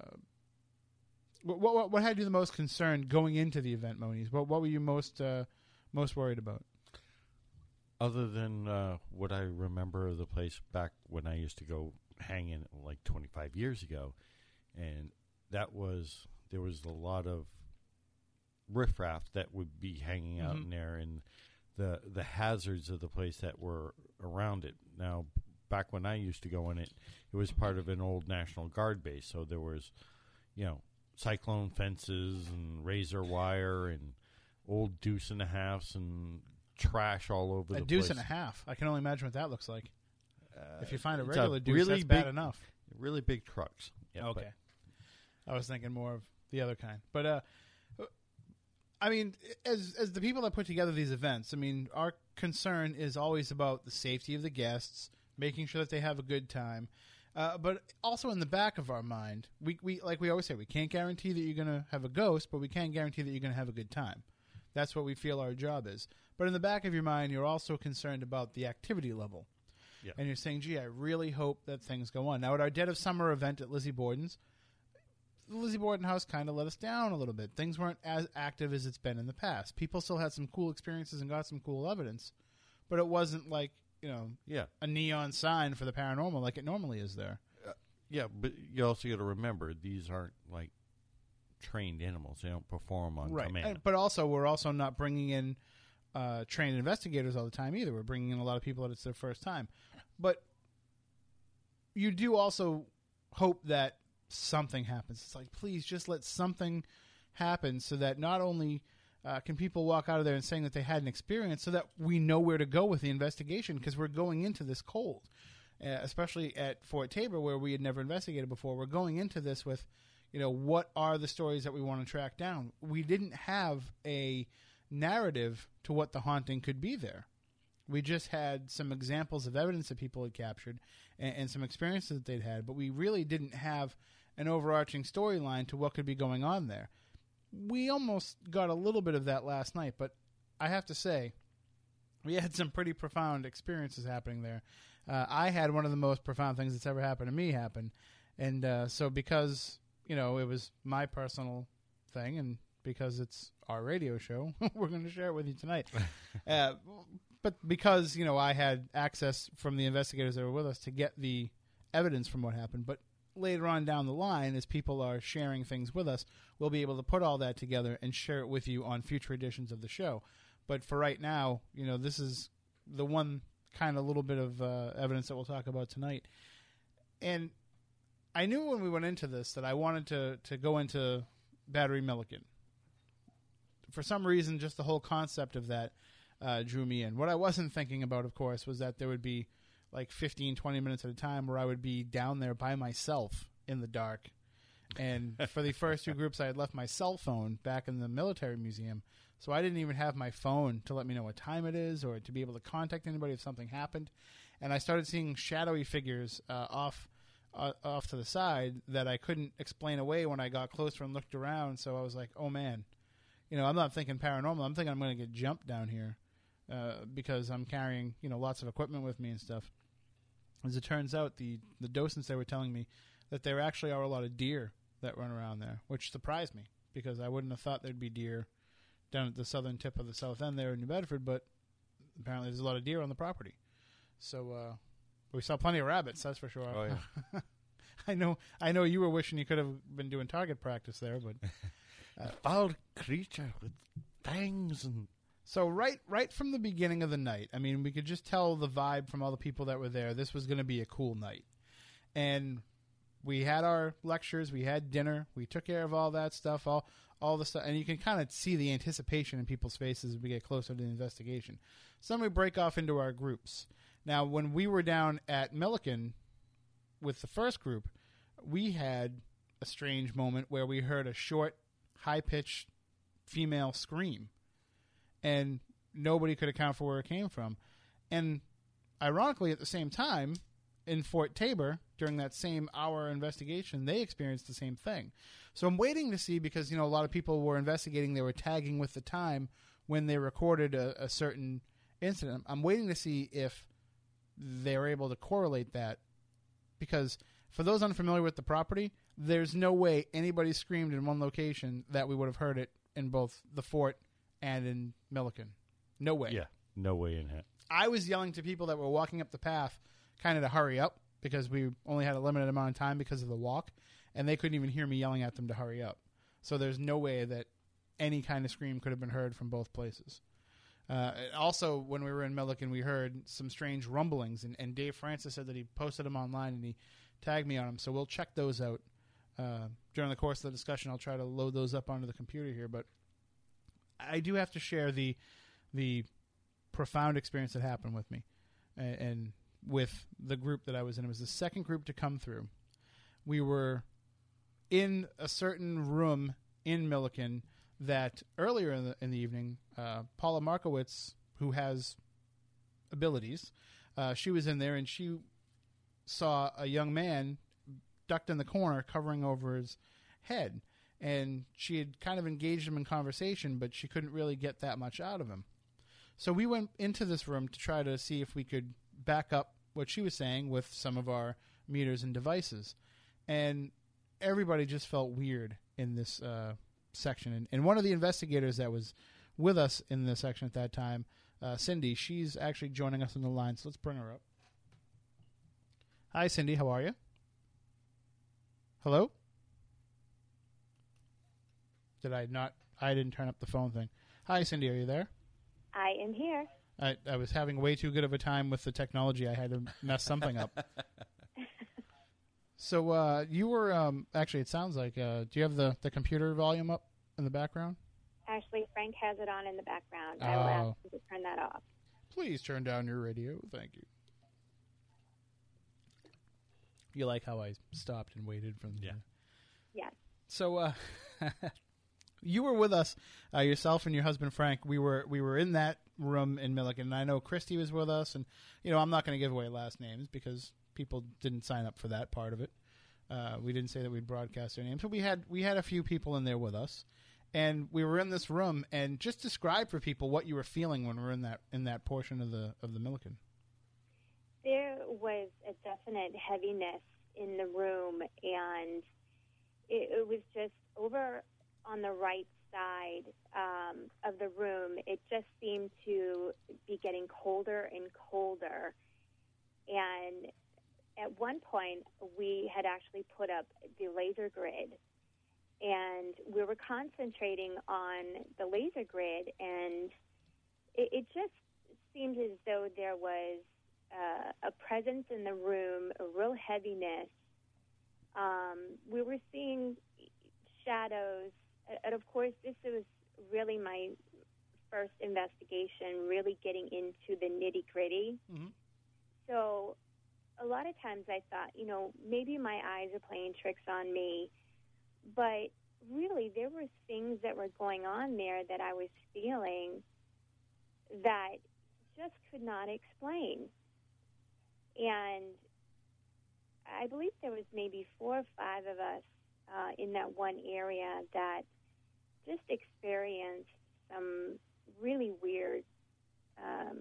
what, what what had you the most concerned going into the event, Moniz? What what were you most uh, most worried about? Other than uh, what I remember of the place back when I used to go hanging like 25 years ago, and that was there was a lot of riffraff that would be hanging out Mhm. in there, and the the hazards of the place that were around it. Now, back when I used to go in it, it was part of an old National Guard base, so there was, you know, cyclone fences and razor wire and old deuce and a halves and trash all over the place. A the deuce place. and a half. I can only imagine what that looks like. if you find a regular deuce, really that's big, bad enough. Really big trucks. Yeah, but- okay. I was thinking more of the other kind, but uh, I mean, as as the people that put together these events, I mean, our concern is always about the safety of the guests, making sure that they have a good time. Uh, but also in the back of our mind, we, we like we always say, we can't guarantee that you're going to have a ghost, but we can guarantee that you're going to have a good time. That's what we feel our job is. But in the back of your mind, you're also concerned about the activity level. Yeah. And you're saying, gee, I really hope that things go on. Now, at our Dead of Summer event at Lizzie Borden's, Lizzie Borden house kind of let us down a little bit. Things weren't as active as it's been in the past. People still had some cool experiences and got some cool evidence, but it wasn't like, you know, yeah, a neon sign for the paranormal like it normally is there. yeah. But you also got to remember these aren't like trained animals; they don't perform on command. And- but also, we're also not bringing in uh, trained investigators all the time either. We're bringing in a lot of people that it's their first time. But you do also hope that something happens. It's like, please just let something happen so that not only uh, can people walk out of there and saying that they had an experience, so that we know where to go with the investigation because we're going into this cold. uh, especially at Fort Taber, where we had never investigated before. We're going into this with, you know, what are the stories that we want to track down? We didn't have a narrative to what the haunting could be there. We just had some examples of evidence that people had captured and, and some experiences that they'd had, but we really didn't have an overarching storyline to what could be going on there. We almost got a little bit of that last night, but I have to say, we had some pretty profound experiences happening there. Uh, I had one of the most profound things that's ever happened to me happen, and uh, so because you know it was my personal thing, and because it's our radio show, <laughs> we're going to share it with you tonight. <laughs> uh, but because you know I had access from the investigators that were with us to get the evidence from what happened, but later on down the line, as people are sharing things with us, we'll be able to put all that together and share it with you on future editions of the show. But for right now, you know, this is the one kind of little bit of uh, evidence that we'll talk about tonight. And I knew when we went into this that I wanted to to go into Battery Milliken. For some reason, just the whole concept of that uh, drew me in. What I wasn't thinking about, of course, was that there would be like 15, 20 minutes at a time where I would be down there by myself in the dark. And <laughs> for the first two groups, I had left my cell phone back in the military museum. So I didn't even have my phone to let me know what time it is or to be able to contact anybody if something happened. And I started seeing shadowy figures uh, off uh, off to the side that I couldn't explain away when I got closer and looked around. So I was like, "Oh man, you know, I'm not thinking paranormal. I'm thinking I'm going to get jumped down here uh, because I'm carrying you know lots of equipment with me and stuff." As it turns out, the the docents they were telling me that there actually are a lot of deer that run around there, which surprised me because I wouldn't have thought there'd be deer down at the southern tip of the south end there in New Bedford, but apparently there's a lot of deer on the property. So uh, we saw plenty of rabbits, that's for sure. Oh, yeah. <laughs> I know. I know you were wishing you could have been doing target practice there, but <laughs> A Foul creature with fangs and So right right from the beginning of the night, I mean, we could just tell the vibe from all the people that were there. This was going to be a cool night. And we had our lectures, we had dinner, we took care of all that stuff, all all the stuff, and you can kind of see the anticipation in people's faces as we get closer to the investigation. So then we break off into our groups. Now, when we were down at Milliken with the first group, we had a strange moment where we heard a short, high pitched female scream and nobody could account for where it came from. And ironically, at the same time, in Fort Taber, during that same hour investigation, they experienced the same thing. So I'm waiting to see because you know a lot of people were investigating; they were tagging with the time when they recorded a, a certain incident. I'm waiting to see if they're able to correlate that because for those unfamiliar with the property, there's no way anybody screamed in one location that we would have heard it in both the fort and in Milliken. No way. yeah, no way in hell. I was yelling to people that were walking up the path kind of to hurry up because we only had a limited amount of time because of the walk, and they couldn't even hear me yelling at them to hurry up. So there's no way that any kind of scream could have been heard from both places. Uh, also, when we were in Milliken, we heard some strange rumblings, and, and Dave Francis said that he posted them online and he tagged me on them. So we'll check those out uh, during the course of the discussion. I'll try to load those up onto the computer here, but I do have to share the the profound experience that happened with me and, and with the group that I was in. It was the second group to come through. We were in a certain room in Milliken that earlier in the, in the evening, uh, Paula Markowitz, who has abilities, uh, she was in there and she saw a young man ducked in the corner covering over his head. And she had kind of engaged him in conversation, but she couldn't really get that much out of him. So we went into this room to try to see if we could back up what she was saying with some of our meters and devices. And everybody just felt weird in this uh, section. And, and one of the investigators that was with us in the section at that time, uh, Cindy, she's actually joining us on the line. So let's bring her up. Hi, Cindy. How are you? Hello? Did I not? I didn't turn up the phone thing. Hi, Cindy. Are you there? I am here. I, I was having way too good of a time with the technology. I had to mess something up. <laughs> so uh, you were um, actually. It sounds like. Uh, do you have the, the computer volume up in the background? Actually, Frank has it on in the background. I will Oh. ask him to turn that off. Please turn down your radio. Thank you. You like how I stopped and waited from the Yeah. Yes. So uh, <laughs> you were with us, uh, yourself and your husband Frank. We were we were in that room in Milliken, and I know Christy was with us. And you know, I'm not going to give away last names because people didn't sign up for that part of it. Uh, we didn't say that we'd broadcast their names, but we had we had a few people in there with us, and we were in this room. And just describe for people what you were feeling when we were in that in that portion of the of the Milliken. There was a definite heaviness in the room, and it, it was just over on the right side um, of the room. It just seemed to be getting colder and colder. And at one point, we had actually put up the laser grid, and we were concentrating on the laser grid, and it, it just seemed as though there was uh, a presence in the room, a real heaviness. Um, we were seeing shadows, and of course, this was really my first investigation, really getting into the nitty gritty. Mhm. So, a lot of times I thought, you know, maybe my eyes are playing tricks on me, but really, there were things that were going on there that I was feeling that just could not explain. And I believe there was maybe four or five of us uh, in that one area that just experienced some really weird um,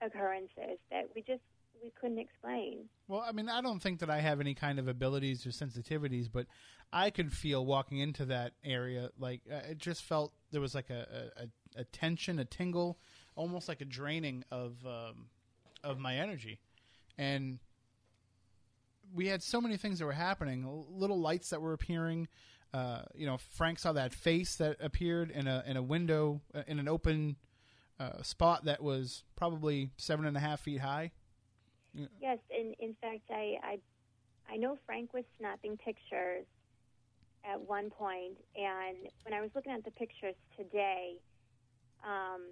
occurrences that we just we couldn't explain. Well, I mean, I don't think that I have any kind of abilities or sensitivities, but I could feel walking into that area like uh, it just felt there was like a, a, a- tension, a tingle, almost like a draining of um, of my energy, and we had so many things that were happening, little lights that were appearing. Uh, you know, Frank saw that face that appeared in a in a window uh, in an open uh, spot that was probably seven and a half feet high. Yes, and in fact, I, I I know Frank was snapping pictures at one point, and when I was looking at the pictures today, um,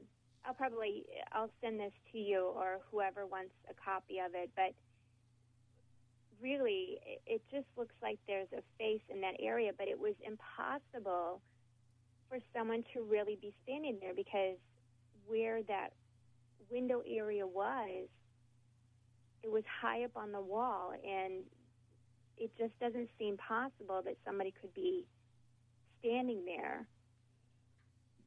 I'll probably I'll send this to you or whoever wants a copy of it. But really, it, just looks like there's a face in that area, but it was impossible for someone to really be standing there because where that window area was it was high up on the wall and it just doesn't seem possible that somebody could be standing there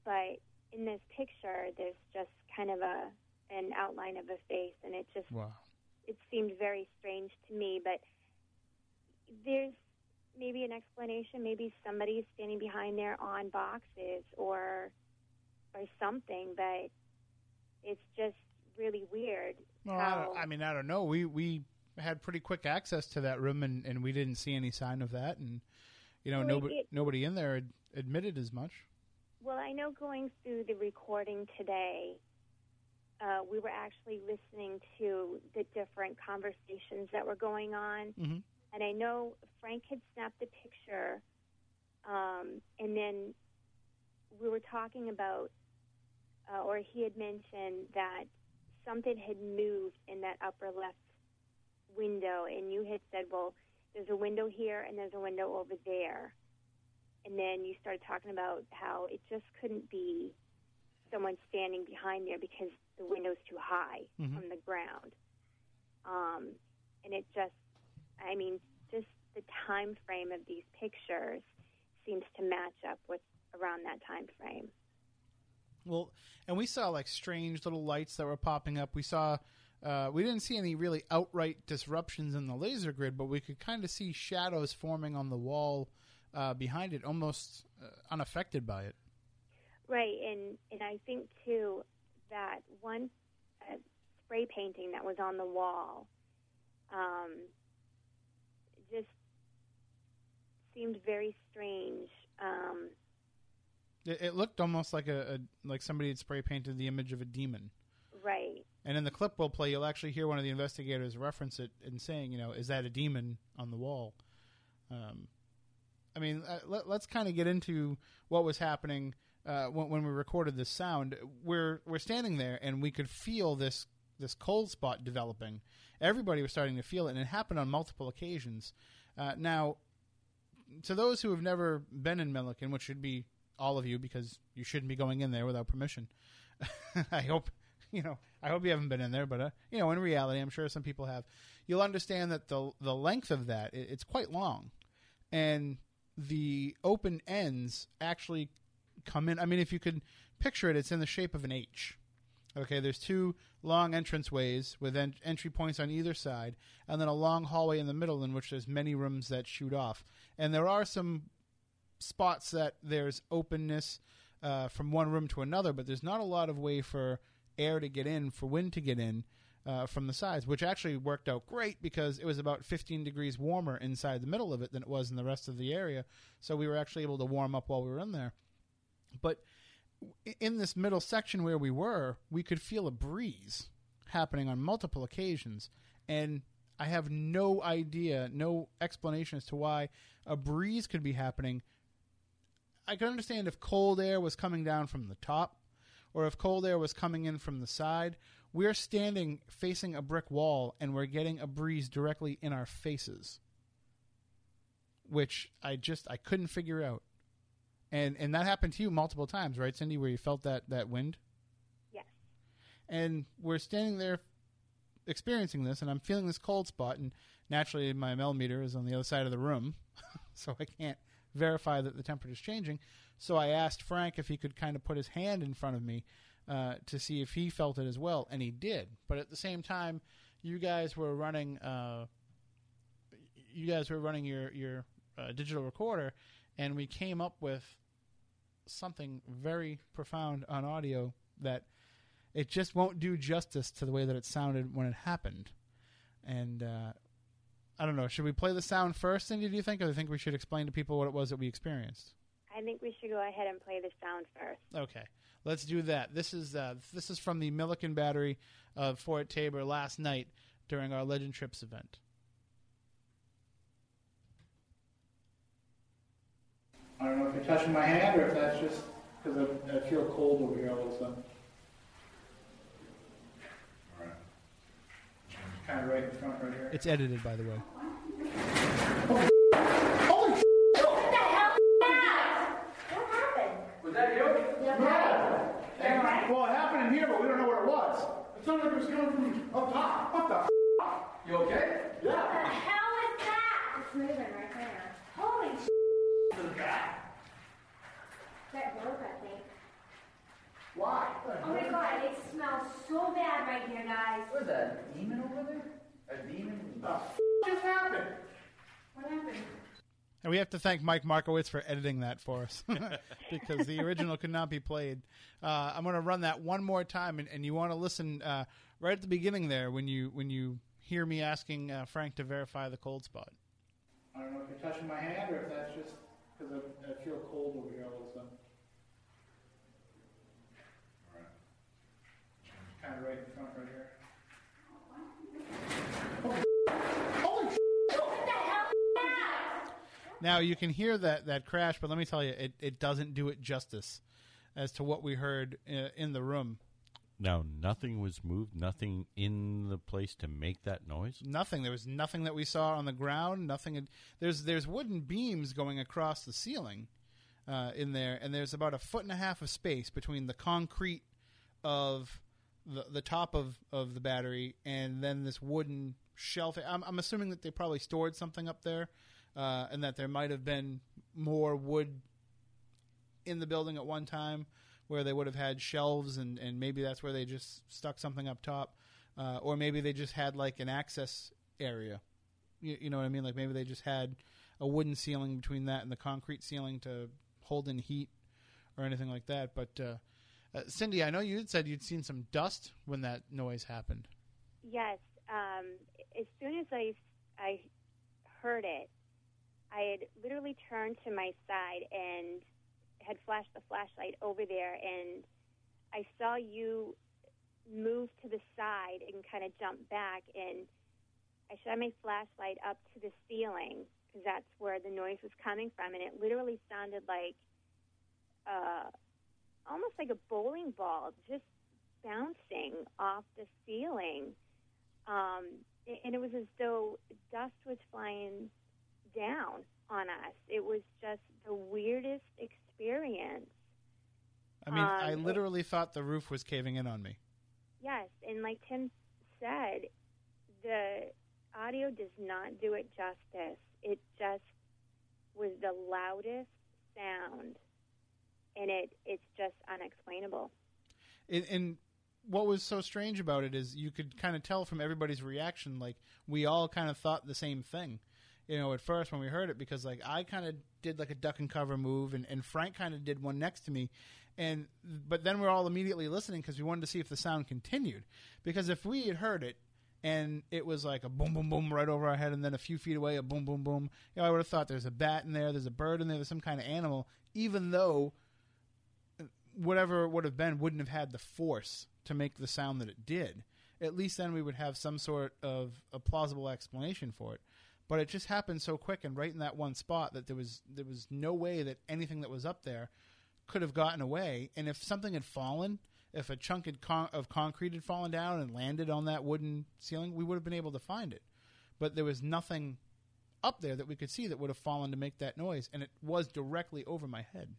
but in this picture there's just kind of a an outline of a face and it just Wow. It seemed very strange to me but there's maybe an explanation maybe somebody's standing behind there on boxes or or something but it's just really weird Well, I, how don't, I mean, I don't know. We we had pretty quick access to that room, and, and we didn't see any sign of that. And you know, Well, nobody it- nobody in there admitted as much. Well, I know going through the recording today, uh, we were actually listening to the different conversations that were going on. Mhm. And I know Frank had snapped a picture, um, and then we were talking about, uh, or he had mentioned that something had moved in that upper left window, and you had said, well, there's a window here and there's a window over there. And then you started talking about how it just couldn't be someone standing behind there because the window's too high Mhm. from the ground. Um, and it just, I mean, just the time frame of these pictures seems to match up with around that time frame. Well, and we saw like strange little lights that were popping up. We saw. Uh, we didn't see any really outright disruptions in the laser grid, but we could kind of see shadows forming on the wall uh, behind it, almost uh, unaffected by it. Right, and and I think too that one uh, spray painting that was on the wall um, just seemed very strange. Um, It, it looked almost like a, a like somebody had spray painted the image of a demon. right, And in the clip we'll play, you'll actually hear one of the investigators reference it and saying, you know, is that a demon on the wall? Um, I mean, uh, let, let's kind of get into what was happening uh, when, when we recorded this sound. We're we're standing there and we could feel this this cold spot developing. Everybody was starting to feel it, and it happened on multiple occasions. Uh, now, to those who have never been in Milliken, which should be all of you because you shouldn't be going in there without permission. <laughs> I hope you know. I hope you haven't been in there, but uh, you know, in reality, I'm sure some people have. You'll understand that the the length of that it, it's quite long, and the open ends actually come in. I mean, if you could picture it, it's in the shape of an H. Okay, there's two long entrance ways with en- entry points on either side, and then a long hallway in the middle in which there's many rooms that shoot off. And there are some spots that there's openness uh, from one room to another, but there's not a lot of way for air to get in, for wind to get in uh, from the sides, which actually worked out great because it was about 15 degrees warmer inside the middle of it than it was in the rest of the area. So we were actually able to warm up while we were in there. But in this middle section where we were, we could feel a breeze happening on multiple occasions. And I have no idea, no explanation as to why a breeze could be happening. I could understand if cold air was coming down from the top or if cold air was coming in from the side. We're standing facing a brick wall and we're getting a breeze directly in our faces, which I just I couldn't figure out. And and that happened to you multiple times, right, Cindy, where you felt that that wind? Yes. And we're standing there experiencing this and I'm feeling this cold spot and naturally my MEL meter is on the other side of the room, <laughs> so I can't verify that the temperature is changing. So I asked Frank if he could kind of put his hand in front of me uh, to see if he felt it as well, and he did. But at the same time, you guys were running. Uh, you guys were running your your uh, digital recorder, and we came up with something very profound on audio that it just won't do justice to the way that it sounded when it happened. And uh, I don't know. Should we play the sound first, Cindy? Do you think, or do you think we should explain to people what it was that we experienced? I think we should go ahead and play the sound first. Okay, let's do that. This is uh, this is from the Milliken Battery of Fort Taber last night during our Legend Trips event. I don't know if you're touching my hand or if that's just because I, I feel cold over here all of a sudden. Kind of right in front, right here. It's edited, by the way. Holy What the hell is that? What happened? Was that you? Yeah. Well, it happened in here, but we don't know what it was. It sounded like it was coming from up top. What the? You okay? What the Yeah. hell is that? It's moving right there. Holy sh! That I think. Why? Oh my god, it smells so bad right here, guys. What is that? A demon over there? A demon? The f- just happened? What happened? And we have to thank Mike Markowitz for editing that for us <laughs> because the original could not be played. Uh, I'm going to run that one more time, and, and you want to listen uh, right at the beginning there when you when you hear me asking uh, Frank to verify the cold spot. I don't know if you're touching my hand or if that's just because I, I feel cold over here all of a sudden. Kind of right in front, right here. Holy What the hell is that? Now you can hear that that crash, but let me tell you, it, it doesn't do it justice as to what we heard uh, in the room. Now, nothing was moved, nothing in the place to make that noise. Nothing. There was nothing that we saw on the ground. Nothing. Had, there's there's wooden beams going across the ceiling uh, in there, and there's about a foot and a half of space between the concrete of the the top of, of the battery and then this wooden shelf. I'm, I'm assuming that they probably stored something up there, uh, and that there might have been more wood in the building at one time where they would have had shelves and, and maybe that's where they just stuck something up top uh, or maybe they just had like an access area. You, you know what i mean? Like maybe they just had a wooden ceiling between that and the concrete ceiling to hold in heat or anything like that. But uh, uh, cindy i know you had said you'd seen some dust when that noise happened Yes. Um, as soon as I, I heard it, I had literally turned to my side and had flashed the flashlight over there, and I saw you move to the side and kind of jump back, and I shot my flashlight up to the ceiling because that's where the noise was coming from, and it literally sounded like uh, almost like a bowling ball just bouncing off the ceiling. Um, and it was as though dust was flying down on us. It was just the weirdest experience. I mean, I Um, it- literally thought the roof was caving in on me. Yes, and like Tim said, the audio does not do it justice. It just was the loudest sound, and it it's just unexplainable. And, and what was so strange about it is you could kind of tell from everybody's reaction, like we all kind of thought the same thing. You know, at first when we heard it, because like I kind of did like a duck and cover move, and, and Frank kind of did one next to me, and but then we're all immediately listening because we wanted to see if the sound continued. Because if we had heard it and it was like a boom, boom, boom right over our head, and then a few feet away, a boom, boom, boom, you know, I would have thought there's a bat in there, there's a bird in there, there's some kind of animal, even though whatever it would have been wouldn't have had the force to make the sound that it did. At least then we would have some sort of a plausible explanation for it. But it just happened so quick and right in that one spot that there was there was no way that anything that was up there could have gotten away. And if something had fallen, if a chunk con- of concrete had fallen down and landed on that wooden ceiling, we would have been able to find it. But there was nothing up there that we could see that would have fallen to make that noise, and it was directly over my head.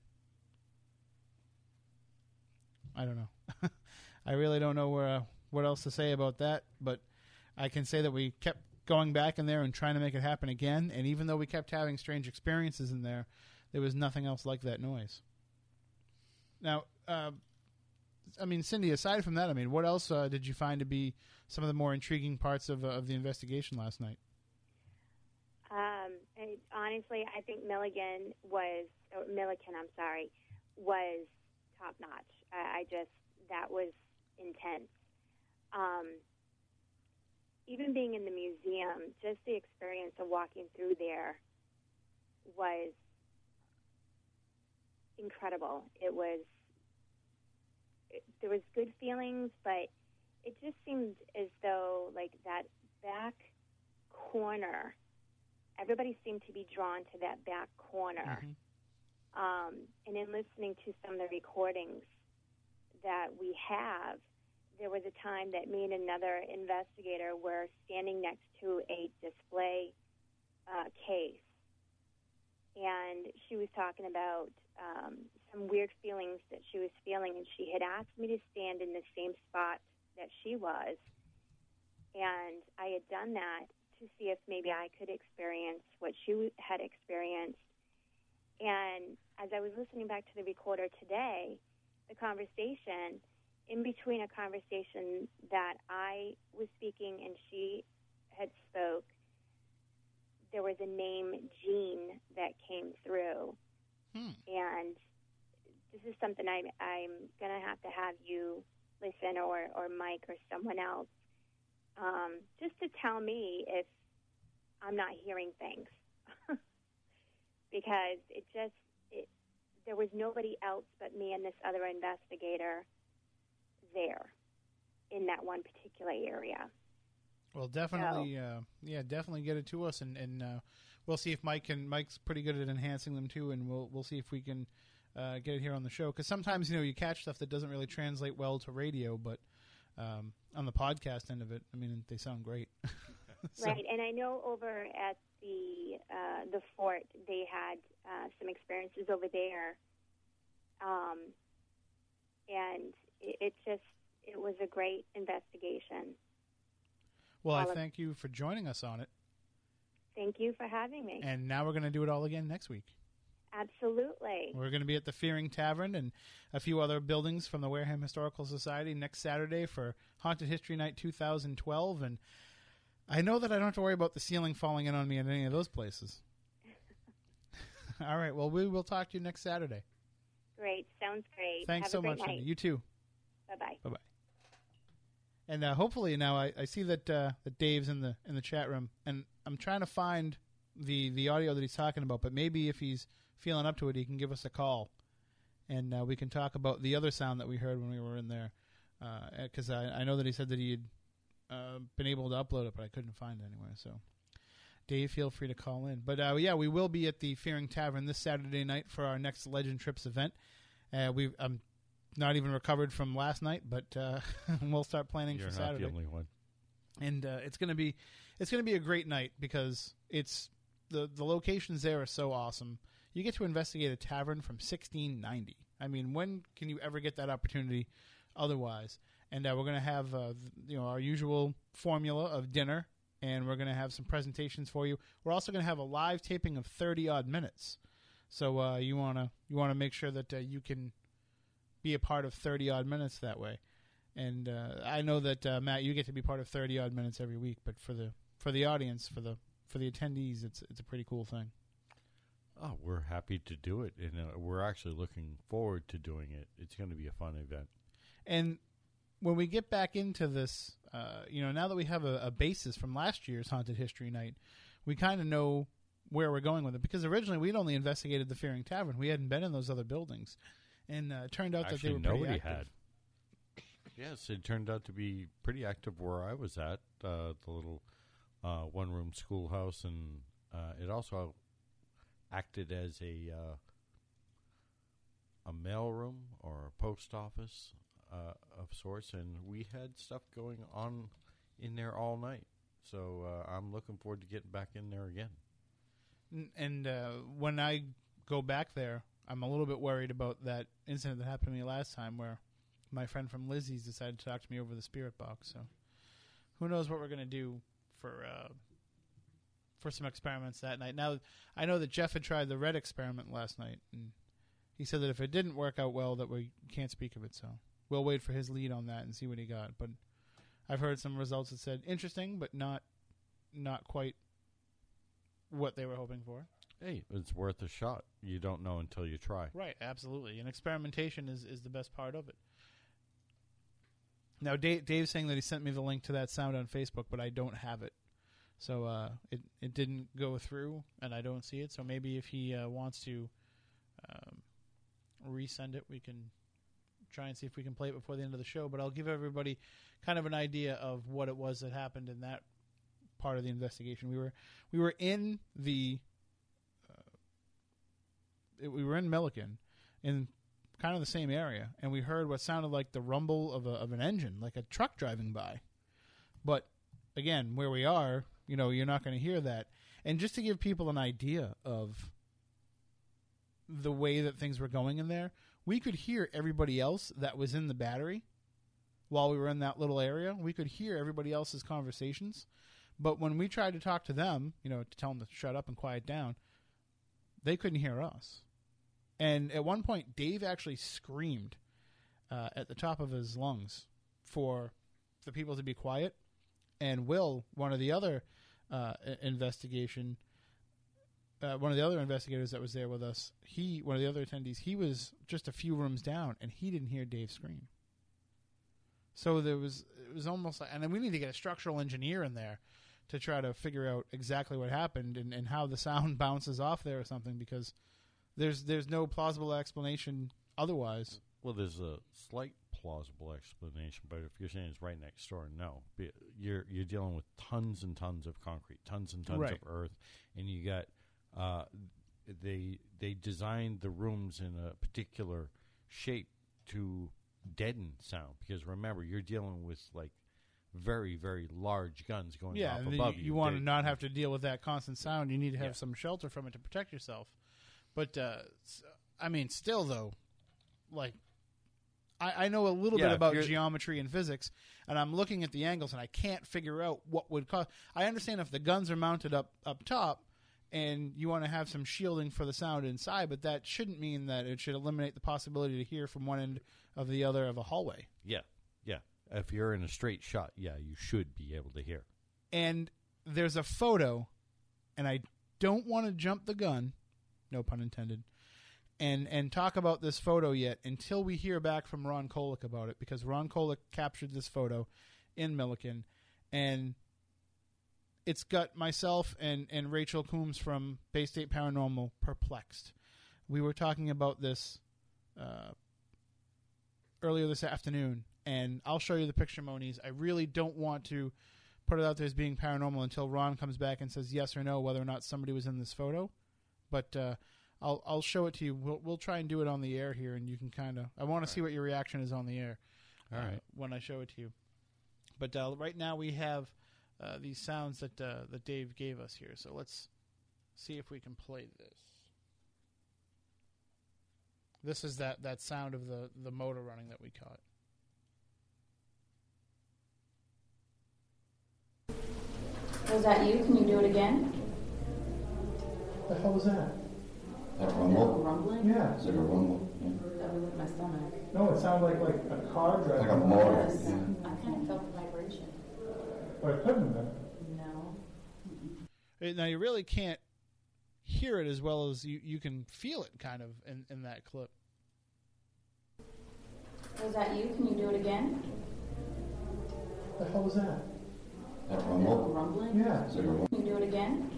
I don't know. <laughs> I really don't know where, uh, what else to say about that, but I can say that we kept going back in there and trying to make it happen again. And even though we kept having strange experiences in there, there was nothing else like that noise. Now, uh, I mean, Cindy. Aside from that, I mean, what else uh, did you find to be some of the more intriguing parts of uh, of the investigation last night? Um, honestly, I think Milligan was Milliken. I'm sorry, was top notch. I, I just that was intense. Um, even being in the museum, just the experience of walking through there was incredible. It was it, there was good feelings, but it just seemed as though like that back corner everybody seemed to be drawn to that back corner. Um, and in listening to some of the recordings that we have, there was a time that me and another investigator were standing next to a display uh, case. And she was talking about um, some weird feelings that she was feeling, and she had asked me to stand in the same spot that she was. And I had done that to see if maybe I could experience what she had experienced. And as I was listening back to the recorder today, the conversation, in between a conversation that I was speaking and she had spoke, there was a name Jean that came through. Hmm. And this is something I'm, I'm going to have to have you listen or, or Mike or someone else um, just to tell me if I'm not hearing things. <laughs> because it just, there was nobody else but me and this other investigator there in that one particular area. Well, definitely, uh, yeah, definitely get it to us, and and uh, we'll see if Mike can. Mike's pretty good at enhancing them too, and we'll we'll see if we can uh, get it here on the show. Because sometimes you know you catch stuff that doesn't really translate well to radio, but um, on the podcast end of it, I mean, they sound great. <laughs> So- Right, and I know over at the uh, the fort they had uh, some experiences over there, um, and it, it just it was a great investigation. Well, I of- thank you for joining us on it, Thank you for having me. and now we're going to do it all again next week. Absolutely. We're going to be at the Fearing Tavern and a few other buildings from the Wareham Historical Society next Saturday for Haunted History Night 2012. And I know that I don't have to worry about the ceiling falling in on me in any of those places. <laughs> All right. Well, we will talk to you next Saturday. Great. Sounds great. Thanks Have so great much, night. You too. Bye bye. Bye bye. And uh, hopefully now I, I see that uh, that Dave's in the in the chat room, and I'm trying to find the the audio that he's talking about. But maybe if he's feeling up to it, he can give us a call, and uh, we can talk about the other sound that we heard when we were in there. Because I, I know that he said that he had uh, been able to upload it, but I couldn't find it anywhere. So, Dave, feel free to call in. But uh, yeah, we will be at the Fearing Tavern this Saturday night for our next Legend Trips event. Uh, we I'm not even recovered from last night, but uh, <laughs> we'll start planning You're for not Saturday. the only one. and uh, it's gonna be it's gonna be a great night because it's the the locations there are so awesome. You get to investigate a tavern from 1690. I mean, when can you ever get that opportunity otherwise? And uh, we're gonna have uh, you know our usual formula of dinner, and we're gonna have some presentations for you. We're also gonna have a live taping of 30 odd minutes. So uh, you wanna you wanna make sure that uh, you can be a part of 30 odd minutes that way. And uh, I know that uh, Matt, you get to be part of 30 odd minutes every week, but for the for the audience, for the for the attendees, it's it's a pretty cool thing. Oh, we're happy to do it, and uh, we're actually looking forward to doing it. It's going to be a fun event. And when we get back into this, uh, you know, now that we have a, a basis from last year's haunted history night, we kind of know where we're going with it because originally we'd only investigated the Fearing Tavern. We hadn't been in those other buildings, and uh, it turned out Actually, that they were pretty active. had. Yes, it turned out to be pretty active where I was at, uh, the little uh, one room schoolhouse, and uh, it also acted as a uh, a mail room or a post office uh, of sorts, and we had stuff going on in there all night. So uh, I'm looking forward to getting back in there again. And uh, when I go back there, I'm a little bit worried about that incident that happened to me last time, where my friend from Lizzie's decided to talk to me over the spirit box. So, who knows what we're gonna do for uh, for some experiments that night? Now, I know that Jeff had tried the red experiment last night, and he said that if it didn't work out well, that we can't speak of it. So, we'll wait for his lead on that and see what he got. But I've heard some results that said interesting, but not not quite what they were hoping for. Hey, it's worth a shot. You don't know until you try. Right, absolutely. And experimentation is, is the best part of it. Now, Dave, Dave's saying that he sent me the link to that sound on Facebook, but I don't have it. So uh, it it didn't go through, and I don't see it. So maybe if he uh, wants to um, resend it, we can try and see if we can play it before the end of the show. But I'll give everybody kind of an idea of what it was that happened in that part of the investigation. We were we were in the uh, it, we were in Milliken, in kind of the same area, and we heard what sounded like the rumble of a, of an engine, like a truck driving by. But again, where we are, you know, you're not going to hear that. And just to give people an idea of the way that things were going in there, we could hear everybody else that was in the battery while we were in that little area. We could hear everybody else's conversations. But when we tried to talk to them, you know, to tell them to shut up and quiet down, they couldn't hear us. And at one point, Dave actually screamed uh, at the top of his lungs for the people to be quiet. And Will, one of the other uh, investigation, uh, one of the other investigators that was there with us, he, one of the other attendees, he was just a few rooms down, and he didn't hear Dave scream. So there was, it was almost like, and then we need to get a structural engineer in there to try to figure out exactly what happened and, and how the sound <laughs> bounces off there or something because there's there's no plausible explanation otherwise. Well, there's a slight plausible explanation, but if you're saying it's right next door, no. You're you're dealing with tons and tons of concrete, tons and tons Right. of earth, and you got uh, they they designed the rooms in a particular shape to deaden sound because remember you're dealing with like very very large guns going Yeah, off above you, you. want to not have to deal with that constant sound. You need to have Yeah. some shelter from it to protect yourself. But uh, I mean, still though, like I, I know a little Yeah, bit about geometry and physics, and I'm looking at the angles, and I can't figure out what would cause. I understand if the guns are mounted up up top, and you want to have some shielding for the sound inside, but that shouldn't mean that it should eliminate the possibility to hear from one end of the other of a hallway. Yeah, yeah. If you're in a straight shot, yeah, you should be able to hear. and there's a photo, and I don't want to jump the gun, no pun intended, and and talk about this photo yet until we hear back from Ron Kolek about it because Ron Kolek captured this photo in Milliken, and it's got myself and and Rachel Coombs from Bay State Paranormal perplexed. We were talking about this uh, earlier this afternoon, and I'll show you the picture, Moniz. I really don't want to put it out there as being paranormal until Ron comes back and says yes or no whether or not somebody was in this photo. But uh, I'll I'll show it to you. We'll we'll try and do it on the air here, and you can kind of. I want to see what your reaction is on the air. All uh, right. when I show it to you. But uh, right now we have uh, these sounds that uh, that Dave gave us here. So let's see if we can play this. This is that, that sound of the, the motor running that we caught. Was that you? Can you do it again? What The hell was that? That Is that rumble? rumbling? Yeah. Is it a rumble? Yeah. That was in my stomach. No, it sounded like, like a car driving. Like a motor. Yes. Yeah. I kind of felt the vibration. But it couldn't have been. No. Now you really can't hear it as well as you, you can feel it kind of in, in that clip. Was that you? Can you do it again? The hell was that? That Is that rumble? rumbling? Yeah. Is it a rumble? Can you do it again?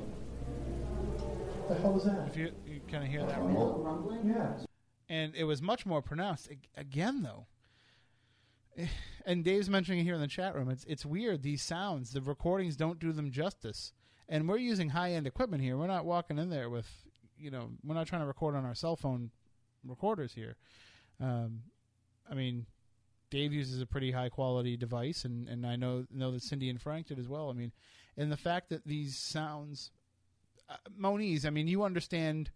The hell was that? If you, you kind of hear that. That Is that rumble? rumbling? Yeah. and it was much more pronounced again though <sighs> and dave's mentioning it here in the chat room. It's it's weird these sounds. The recordings don't do them justice. And we're using high-end equipment here. We're not walking in there with you know we're not trying to record on our cell phone recorders here. Um, i mean dave uses a pretty high quality device and, and i know know that cindy and frank did as well. I mean and the fact that these sounds uh, moniz i mean you understand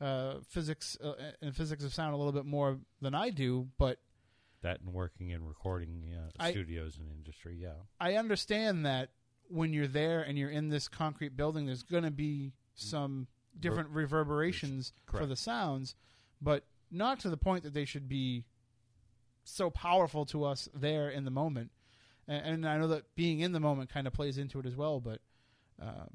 uh, physics uh, and physics of sound a little bit more than I do, but That and working in recording uh, I- studios and industry, yeah. I understand that when you're there and you're in this concrete building, there's going to be some different reverberations for the sounds, but not to the point that they should be so powerful to us there in the moment. And, and I know that being in the moment kind of plays into it as well, but um,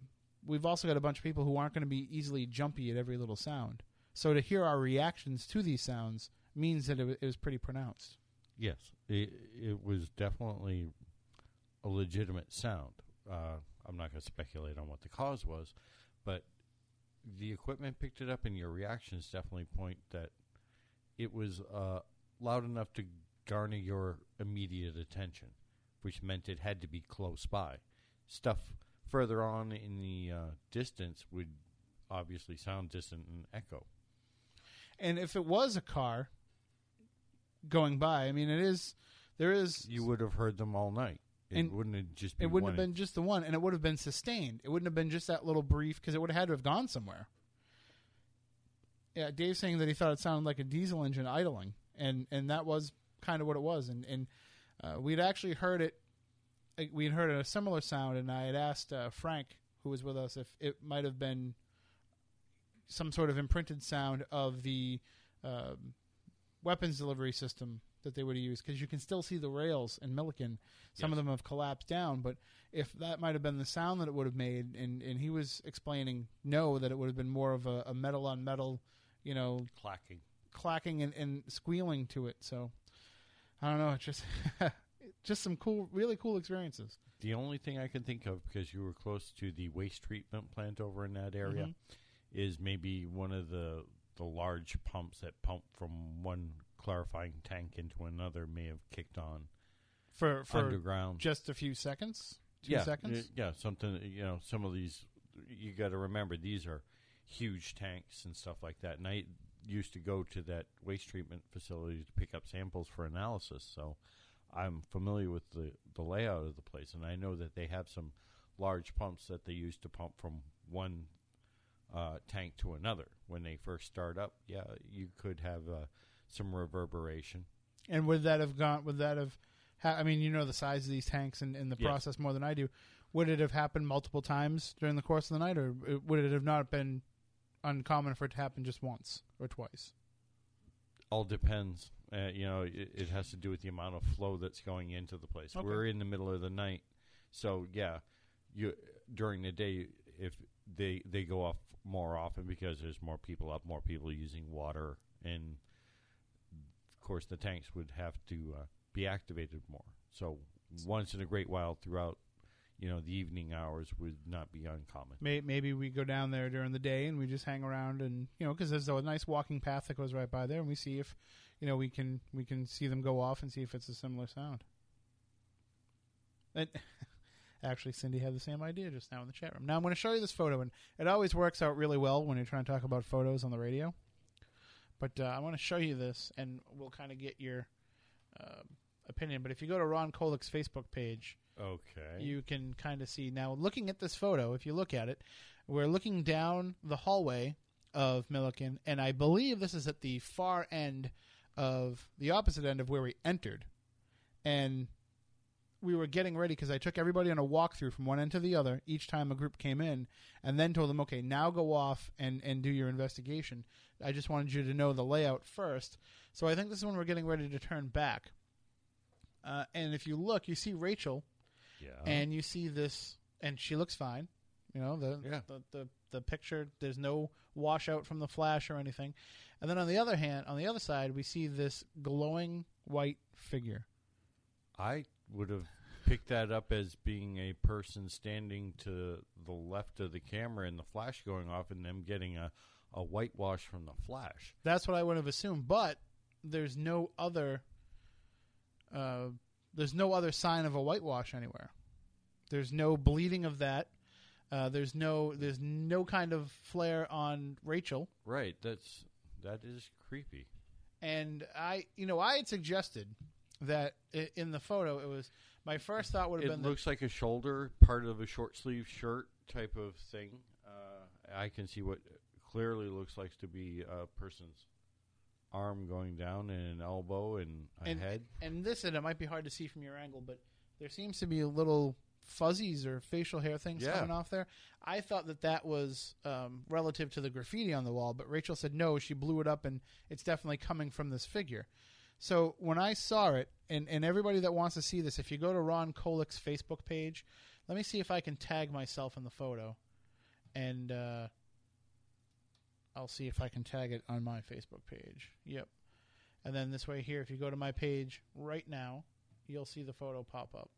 we've also got a bunch of people who aren't going to be easily jumpy at every little sound. So to hear our reactions to these sounds means that it was pretty pronounced. Yes, it, it was definitely a legitimate sound. Uh, I'm not going to speculate on what the cause was, but the equipment picked it up, and your reactions definitely point that it was uh, loud enough to garner your immediate attention, which meant it had to be close by. Stuff further on in the uh, distance would obviously sound distant and echo. And if it was a car going by, I mean, it is there is You would have heard them all night. It And wouldn't have just be it wouldn't have one been just the one, and it would have been sustained. It wouldn't have been just that little brief because it would have had to have gone somewhere. Yeah, Dave's saying that he thought it sounded like a diesel engine idling, and and that was kind of what it was. And and uh, we'd actually heard it. We had heard a similar sound, and I had asked uh, Frank, who was with us, if it might have been some sort of imprinted sound of the um weapons delivery system that they would have used because you can still see the rails in Milliken. Some of them have collapsed down, but if that might have been the sound that it would have made, and, and he was explaining no, that it would have been more of a, a metal on metal, you know, clacking. clacking and, and squealing to it. So I don't know. It's just <laughs> just some cool, really cool experiences. The only thing I can think of, because you were close to the waste treatment plant over in that area, Mhm. is maybe one of the the large pumps that pump from one clarifying tank into another may have kicked on For for underground. just a few seconds, two yeah, seconds. yeah, something. You know, some of these you got to remember these are huge tanks and stuff like that. And I used to go to that waste treatment facility to pick up samples for analysis, so I'm familiar with the the layout of the place, and I know that they have some large pumps that they use to pump from one uh, tank to another. When they first start up, yeah, you could have uh, some reverberation. And would that have gone? Would that have? Ha- I mean, you know the size of these tanks and, and the Yes. process more than I do. Would it have happened multiple times during the course of the night, or would it have not been uncommon for it to happen just once or twice? all depends. Uh, you know, it, it has to do with the amount of flow that's going into the place. Okay. We're in the middle of the night, so yeah, you during the day if they they go off more often because there's more people up, more people using water, and of course the tanks would have to uh, be activated more. So once in a great while throughout, you know, the evening hours would not be uncommon. Maybe we go down there during the day and we just hang around and you know because there's a nice walking path that goes right by there and we see if you know we can we can see them go off and see if it's a similar sound. And <laughs> actually, Cindy had the same idea just now in the chat room. Now I'm going to show you this photo and it always works out really well when you're trying to talk about photos on the radio. But uh, I want to show you this, and we'll kind of get your uh, opinion. But if you go to Ron Kolek's Facebook page, Okay. you can kind of see now. Looking at this photo, if you look at it, we're looking down the hallway of Milliken, and I believe this is at the far end of the opposite end of where we entered, and we were getting ready because I took everybody on a walkthrough from one end to the other each time a group came in, and then told them, okay, now go off and and do your investigation. I just wanted you to know the layout first. So I think this is when we're getting ready to turn back. Uh, and if you look, you see Rachel yeah. and you see this, and she looks fine. You know the, Yeah. the the the picture. There's no washout from the flash or anything. And then on the other hand, on the other side, we see this glowing white figure. I would have picked that up as being a person standing to the left of the camera and the flash going off and them getting a, a whitewash from the flash. That's what I would have assumed. But there's no other. Uh, there's no other sign of a whitewash anywhere. There's no bleeding of that. Uh, there's no there's no kind of flare on Rachel. Right. That's that is creepy. And I, you know, I had suggested that in the photo it was my first thought would have It been that- looks like a shoulder, part of a short sleeve shirt type of thing. Uh, I can see what clearly looks like to be a person's arm going down and an elbow and a and, head. And this, and it might be hard to see from your angle, but there seems to be a little fuzzies or facial hair things Yeah. coming off there. I thought that that was um, relative to the graffiti on the wall, but Rachel said no. She blew it up, and it's definitely coming from this figure. So when I saw it, and, and everybody that wants to see this, if you go to Ron Kolek's Facebook page, let me see if I can tag myself in the photo, and uh, I'll see if I can tag it on my Facebook page. Yep. And then this way here, if you go to my page right now, you'll see the photo pop up.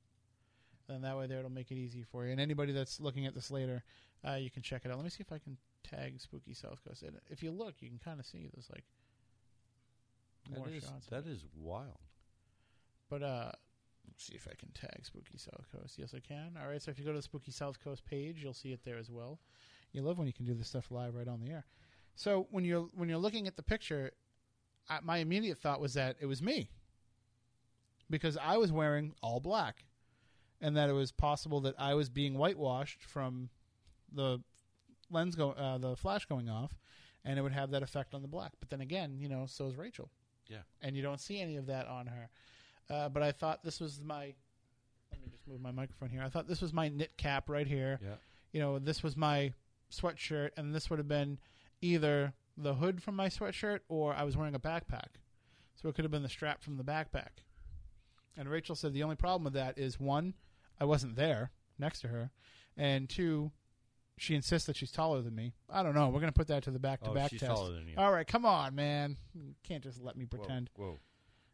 And that way there, it'll make it easy for you. And anybody that's looking at this later, uh, you can check it out. Let me see if I can tag Spooky South Coast. And if you look, you can kind of see there's like more That is, shots. that is wild. But uh, let's see if I can tag Spooky South Coast. Yes, I can. All right. So if you go to the Spooky South Coast page, you'll see it there as well. You love when you can do this stuff live right on the air. So when you're when you're looking at the picture, I, my immediate thought was that it was me because I was wearing all black, and that it was possible that I was being whitewashed from the lens go uh, the flash going off, and it would have that effect on the black. But then again, you know, so is Rachel Yeah. and you don't see any of that on her. Uh, but I thought this was my. Let me just move my microphone here. I thought this was my knit cap right here. Yeah. You know, this was my sweatshirt, and this would have been either the hood from my sweatshirt or I was wearing a backpack. So it could have been the strap from the backpack. And Rachel said the only problem with that is one, I wasn't there next to her, and two, she insists that she's taller than me. I don't know. We're going to put that to the back to Oh, back she's test. taller than you. All right, come on, man. You can't just let me pretend. Whoa.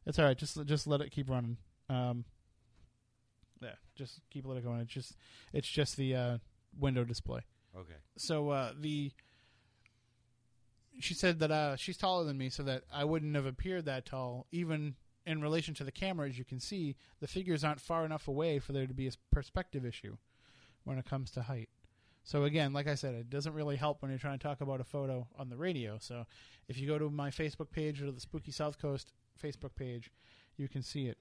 It's all right. Just just let it keep running. Um, yeah, just keep let it going. It's just it's just the uh, window display. Okay. So uh, the she said that uh, she's taller than me, so that I wouldn't have appeared that tall, even in relation to the camera. As you can see, the figures aren't far enough away for there to be a perspective issue when it comes to height. So again, like I said, it doesn't really help when you're trying to talk about a photo on the radio. So if you go to my Facebook page or the Spooky South Coast Facebook page, you can see it.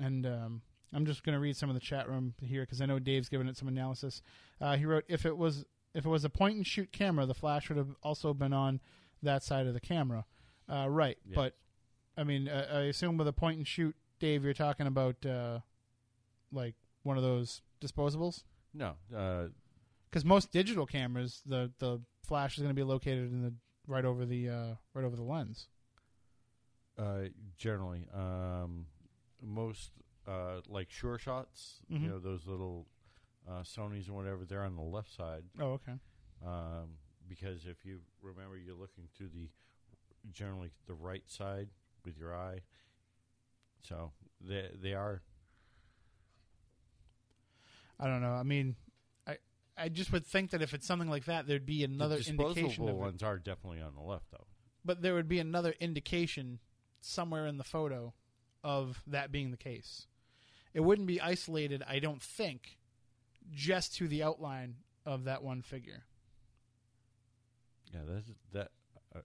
And um, I'm just going to read some of the chat room here because I know Dave's given it some analysis. Uh, he wrote, "If it was if it was a point and shoot camera, the flash would have also been on that side of the camera, uh, right? But I mean, uh, I assume with a point and shoot, Dave, you're talking about uh, like one of those disposables." No. Because most digital cameras, the the flash is going to be located in the right over the uh, right over the lens. Uh, generally, um, most uh, like sure shots, Mhm. you know, those little uh, Sony's and whatever, they're on the left side. Oh, okay. Um, because if you remember, you're looking to the generally the right side with your eye. So they they are I don't know. I mean, I just would think that if it's something like that, there'd be another the indication disposable of it. ones are definitely on the left though. But there would be another indication somewhere in the photo of that being the case. It wouldn't be isolated, I don't think, just to the outline of that one figure. Yeah, that's that. Uh,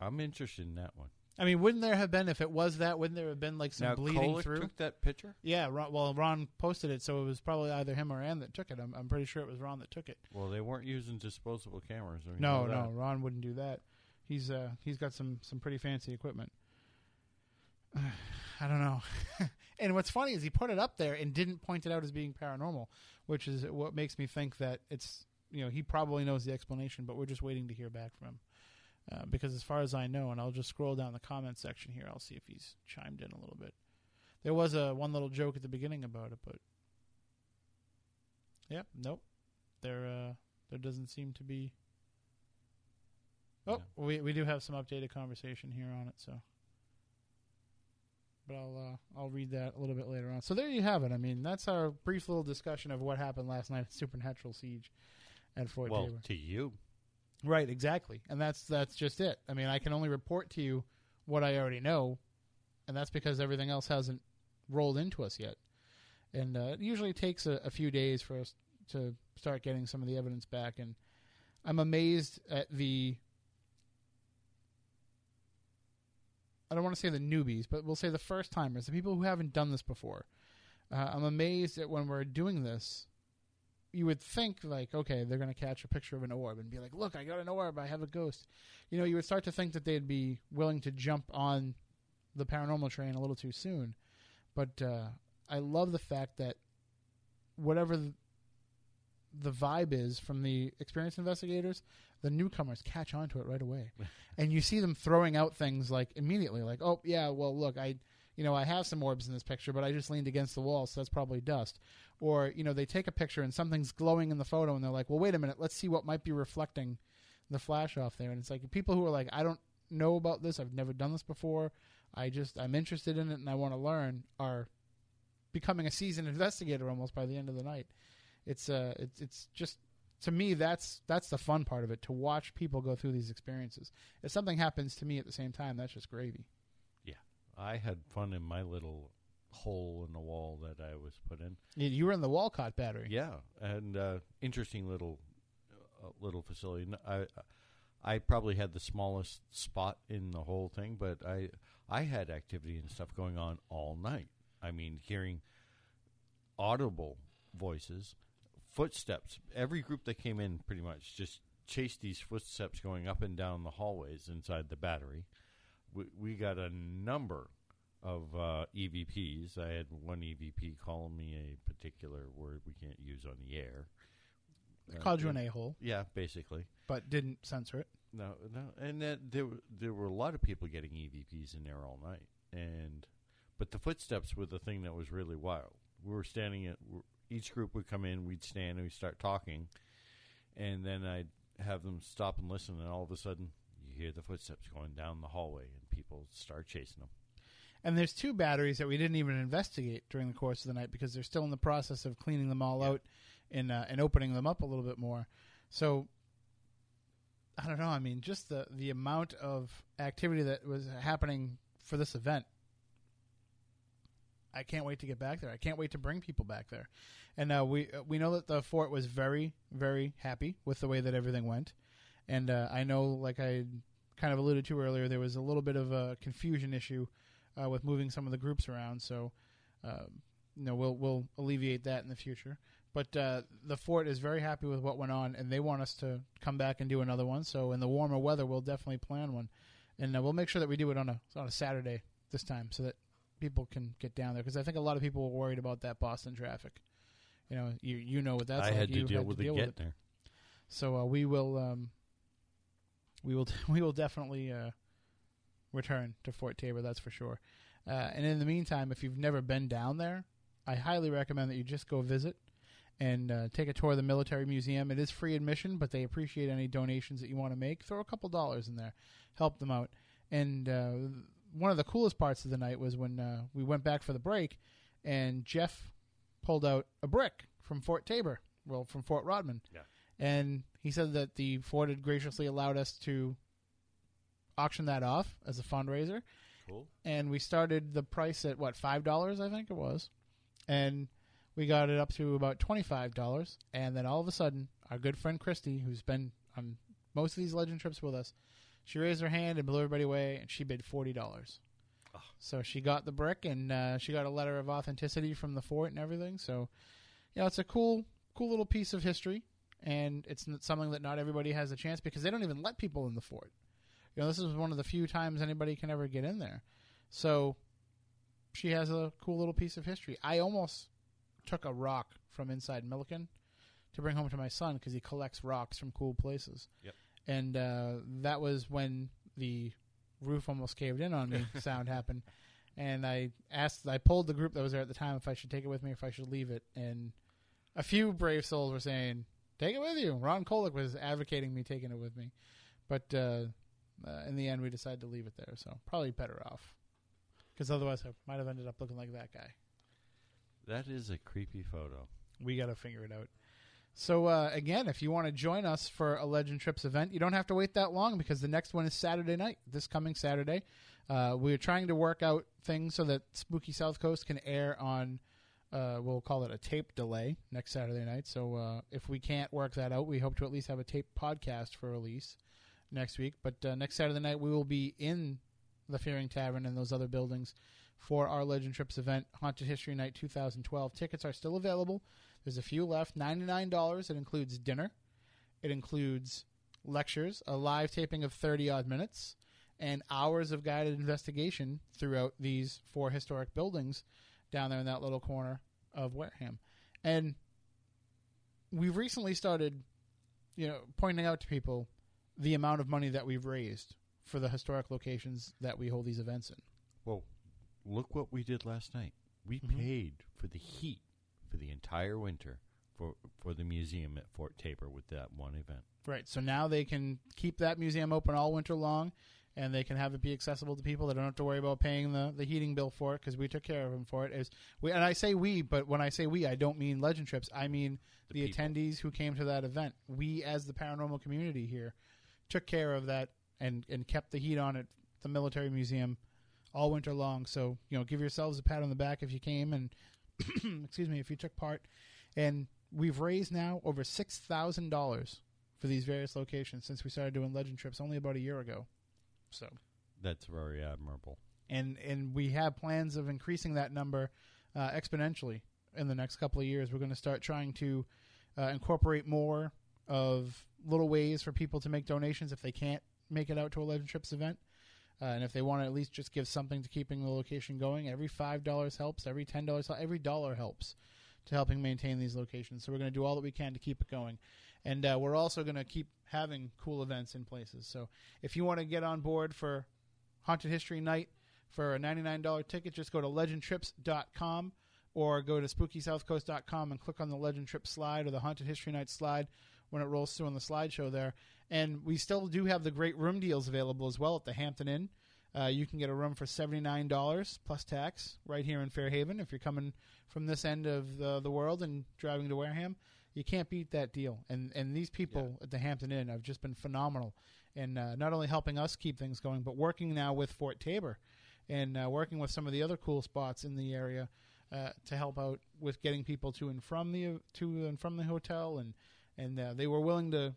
I'm interested in that one. I mean, wouldn't there have been if it was that? Wouldn't there have been like some now, bleeding Kolek through? took that picture. Yeah, Ron, well, Ron posted it, so it was probably either him or Ann that took it. I'm, I'm pretty sure it was Ron that took it. Well, they weren't using disposable cameras. No, no, Ron wouldn't do that. He's uh he's got some some pretty fancy equipment. <sighs> I don't know. <laughs> and what's funny is he put it up there and didn't point it out as being paranormal, which is what makes me think that it's you know he probably knows the explanation, but we're just waiting to hear back from him. Uh, because as far as I know, and I'll just scroll down the comment section here, I'll see if he's chimed in a little bit. There was a one little joke at the beginning about it, but yep, nope. There uh, there doesn't seem to be. Oh, we we do have some updated conversation here on it, so. But I'll uh, I'll read that a little bit later on. So there you have it. I mean, that's our brief little discussion of what happened last night at Supernatural Siege at Fort Well, to you, Right, exactly. And that's that's just it. I mean, I can only report to you what I already know, and that's because everything else hasn't rolled into us yet. And uh, it usually takes a, a few days for us to start getting some of the evidence back. And I'm amazed at the. I don't want to say the newbies, but we'll say the first timers, the people who haven't done this before. Uh, I'm amazed at when we're doing this, you would think like, okay, they're going to catch a picture of an orb and be like, look, I got an orb, I have a ghost. You know, you would start to think that they'd be willing to jump on the paranormal train a little too soon. But uh, I love the fact that whatever the, the vibe is from the experienced investigators, the newcomers catch on to it right away. <laughs> and you see them throwing out things like immediately, like, oh, yeah, well, look, I you know, I have some orbs in this picture, but I just leaned against the wall, so that's probably dust. Or, you know, they take a picture and something's glowing in the photo and they're like, well, wait a minute, let's see what might be reflecting the flash off there. And it's like people who are like, I don't know about this, I've never done this before, I just, I'm interested in it and I want to learn, are becoming a seasoned investigator almost by the end of the night. It's, uh, it's, it's just, to me, that's that's the fun part of it to watch people go through these experiences. If something happens to me at the same time, that's just gravy. I had fun in my little hole in the wall that I was put in. You- You were in the Walcott battery. Yeah, and uh, interesting little uh, little facility. I I probably had the smallest spot in the whole thing, but I I had activity and stuff going on all night. I mean, hearing audible voices, footsteps. Every group that came in pretty much just chased these footsteps going up and down the hallways inside the battery. We, we got a number of uh, EVPs. I had one EVP calling me a particular word we can't use on the air. They called you an a-hole. Yeah, basically. but didn't censor it. No, no, and that there were- there were a lot of people getting EVPs in there all night, and but the footsteps were the thing that was really wild. We were standing at each group would come in, we'd stand and we'd start talking, and then I'd have them stop and listen, and all of a sudden you hear the footsteps going down the hallway, and people start chasing them. And there's two batteries that we didn't even investigate during the course of the night because they're still in the process of cleaning them all out and uh, and opening them up a little bit more. So I don't know. I mean, just the the amount of activity that was happening for this event. I can't wait to get back there. I can't wait to bring people back there. And uh, we uh, we know that the fort was very very happy with the way that everything went. And uh, I know, like I kind of alluded to earlier, there was a little bit of a confusion issue uh, with moving some of the groups around. So, uh, you know, we'll we'll alleviate that in the future. But uh, the fort is very happy with what went on, and they want us to come back and do another one. So, in the warmer weather, we'll definitely plan one, and uh, we'll make sure that we do it on a on a Saturday this time, so that people can get down there. Because I think a lot of people were worried about that Boston traffic. You know, you you know what that's I like. had to You deal with it getting there. So uh, we will um, we will <laughs> we will definitely uh, return to Fort Taber. That's for sure. Uh, and in the meantime, if you've never been down there, I highly recommend that you just go visit and uh, take a tour of the military museum. It is free admission, but they appreciate any donations that you want to make. Throw a couple dollars in there, help them out. And uh, one of the coolest parts of the night was when uh, we went back for the break, and Jeff pulled out a brick from Fort Taber, well, from Fort Rodman. Yeah. And he said that the fort had graciously allowed us to auction that off as a fundraiser. Cool. And we started the price at what five dollars, I think it was, and we got it up to about twenty five dollars. And then all of a sudden, our good friend Christy, who's been on most of these legend trips with us, She raised her hand and blew everybody away, and she bid forty dollars. Oh. So she got the brick, and uh, she got a letter of authenticity from the fort and everything. So, you know, it's a cool, cool little piece of history, and it's something that not everybody has a chance because they don't even let people in the fort. You know, this is one of the few times anybody can ever get in there. So, she has a cool little piece of history. I almost took a rock from inside Milliken to bring home to my son because he collects rocks from cool places. Yep. And uh, that was when the roof almost caved in on me. <laughs> sound happened, and I asked, I pulled the group that was there at the time if I should take it with me, or if I should leave it, and a few brave souls were saying, "Take it with you." Ron Kolek was advocating me taking it with me, but uh, uh, in the end, we decided to leave it there. So probably better off, because otherwise, I might have ended up looking like that guy. That is a creepy photo. We got to figure it out. So uh, again, if you want to join us for a Legend Trips event, you don't have to wait that long because the next one is Saturday night. This coming Saturday, uh, we're trying to work out things so that Spooky South Coast can air on. Uh, we'll call it a tape delay next Saturday night. So uh, if we can't work that out, we hope to at least have a tape podcast for release next week. But uh, next Saturday night, we will be in the Fearing Tavern and those other buildings for our Legend Trips event, Haunted History Night 2012. Tickets are still available. There's a few left. $99. It includes dinner. It includes lectures, a live taping of 30 odd minutes, and hours of guided investigation throughout these four historic buildings down there in that little corner of Wareham. And we've recently started, you know, pointing out to people the amount of money that we've raised for the historic locations that we hold these events in. Well, look what we did last night. We Mhm. paid for the heat for the entire winter for for the museum at Fort Taber with that one event. Right. So now they can keep that museum open all winter long, and they can have it be accessible to people. They don't have to worry about paying the, the heating bill for it because we took care of them for it. Is we and I say we, but when I say we, I don't mean Legend Trips. I mean the, attendees who came to that event. We, as the paranormal community here, took care of that and and kept the heat on at the military museum all winter long. So you know, give yourselves a pat on the back if you came and <clears throat> excuse me if you took part. And we've raised now over six thousand dollars for these various locations since we started doing legend trips only about a year ago. So That's very admirable. and and we have plans of increasing that number uh, exponentially in the next couple of years. We're going to start trying to uh, incorporate more of little ways for people to make donations if they can't make it out to a Legend Trips event. Uh, and if they want to at least just give something to keeping the location going, every five dollars helps. Every ten dollars, every dollar helps to helping maintain these locations. So we're going to do all that we can to keep it going, and uh, we're also going to keep having cool events in places. So if you want to get on board for Haunted History Night for a $99 ticket, just go to legendtrips.com or go to spookysouthcoast.com and click on the Legend Trip slide or the Haunted History Night slide when it rolls through on the slideshow there. And we still do have the great room deals available as well at the Hampton Inn. Uh, you can get a room for $79 plus tax right here in Fairhaven if you're coming from this end of the, the world and driving to Wareham. You can't beat that deal. And and these people at the Hampton Inn have just been phenomenal in uh, not only helping us keep things going, but working now with Fort Taber and uh, working with some of the other cool spots in the area uh, to help out with getting people to and from the to and from the hotel. And and uh, they were willing to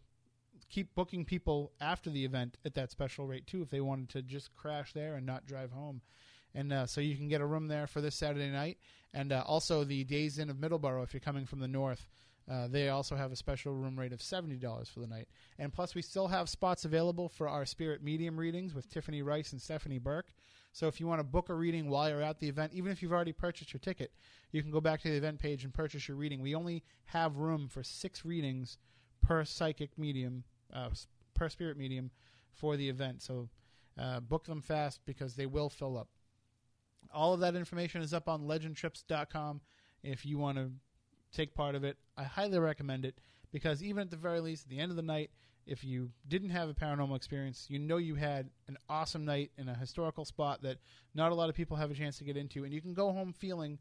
keep booking people after the event at that special rate too, if they wanted to just crash there and not drive home. And uh, so you can get a room there for this Saturday night, and uh, also the Days Inn of Middleborough if you're coming from the north. Uh, they also have a special room rate of seventy dollars for the night, and plus we still have spots available for our spirit medium readings with Tiffany Rice and Stephanie Burke. So if you want to book a reading while you're at the event, even if you've already purchased your ticket, you can go back to the event page and purchase your reading. We only have room for six readings per psychic medium, uh, per spirit medium for the event. So uh, book them fast because they will fill up. All of that information is up on legendtrips.com if you want to take part of it. I highly recommend it because even at the very least, at the end of the night, if you didn't have a paranormal experience, you know you had an awesome night in a historical spot that not a lot of people have a chance to get into, and you can go home feeling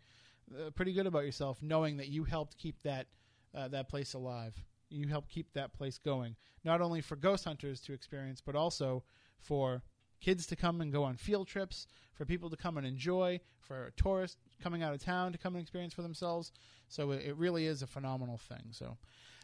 uh, pretty good about yourself, knowing that you helped keep that uh, that place alive. You helped keep that place going, not only for ghost hunters to experience, but also for kids to come and go on field trips, for people to come and enjoy, for tourists coming out of town to come and experience for themselves. So it, really is a phenomenal thing. So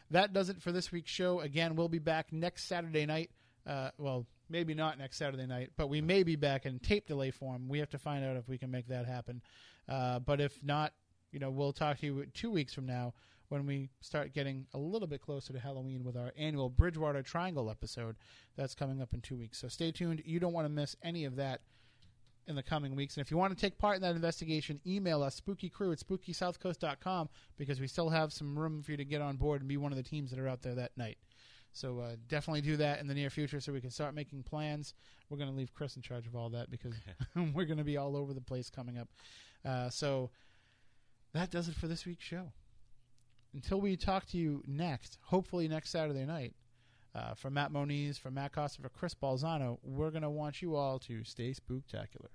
that does it for this week's show. Again, we'll be back next Saturday night. Uh, well, maybe not next Saturday night, but we may be back in tape delay form. We have to find out if we can make that happen. Uh, but if not, you know, we'll talk to you two weeks from now when we start getting a little bit closer to Halloween with our annual Bridgewater Triangle episode that's coming up in two weeks. So stay tuned. You don't want to miss any of that in the coming weeks. And if you want to take part in that investigation, email us, spookycrew at spookysouthcoast.com, because we still have some room for you to get on board and be one of the teams that are out there that night. So uh, definitely do that in the near future so we can start making plans. We're going to leave Chris in charge of all that because <laughs> <laughs> we're going to be all over the place coming up. Uh, so that does it for this week's show. Until we talk to you next, hopefully next Saturday night, uh, for Matt Moniz, for Matt Costa, for Chris Balzano, we're going to want you all to stay spooktacular.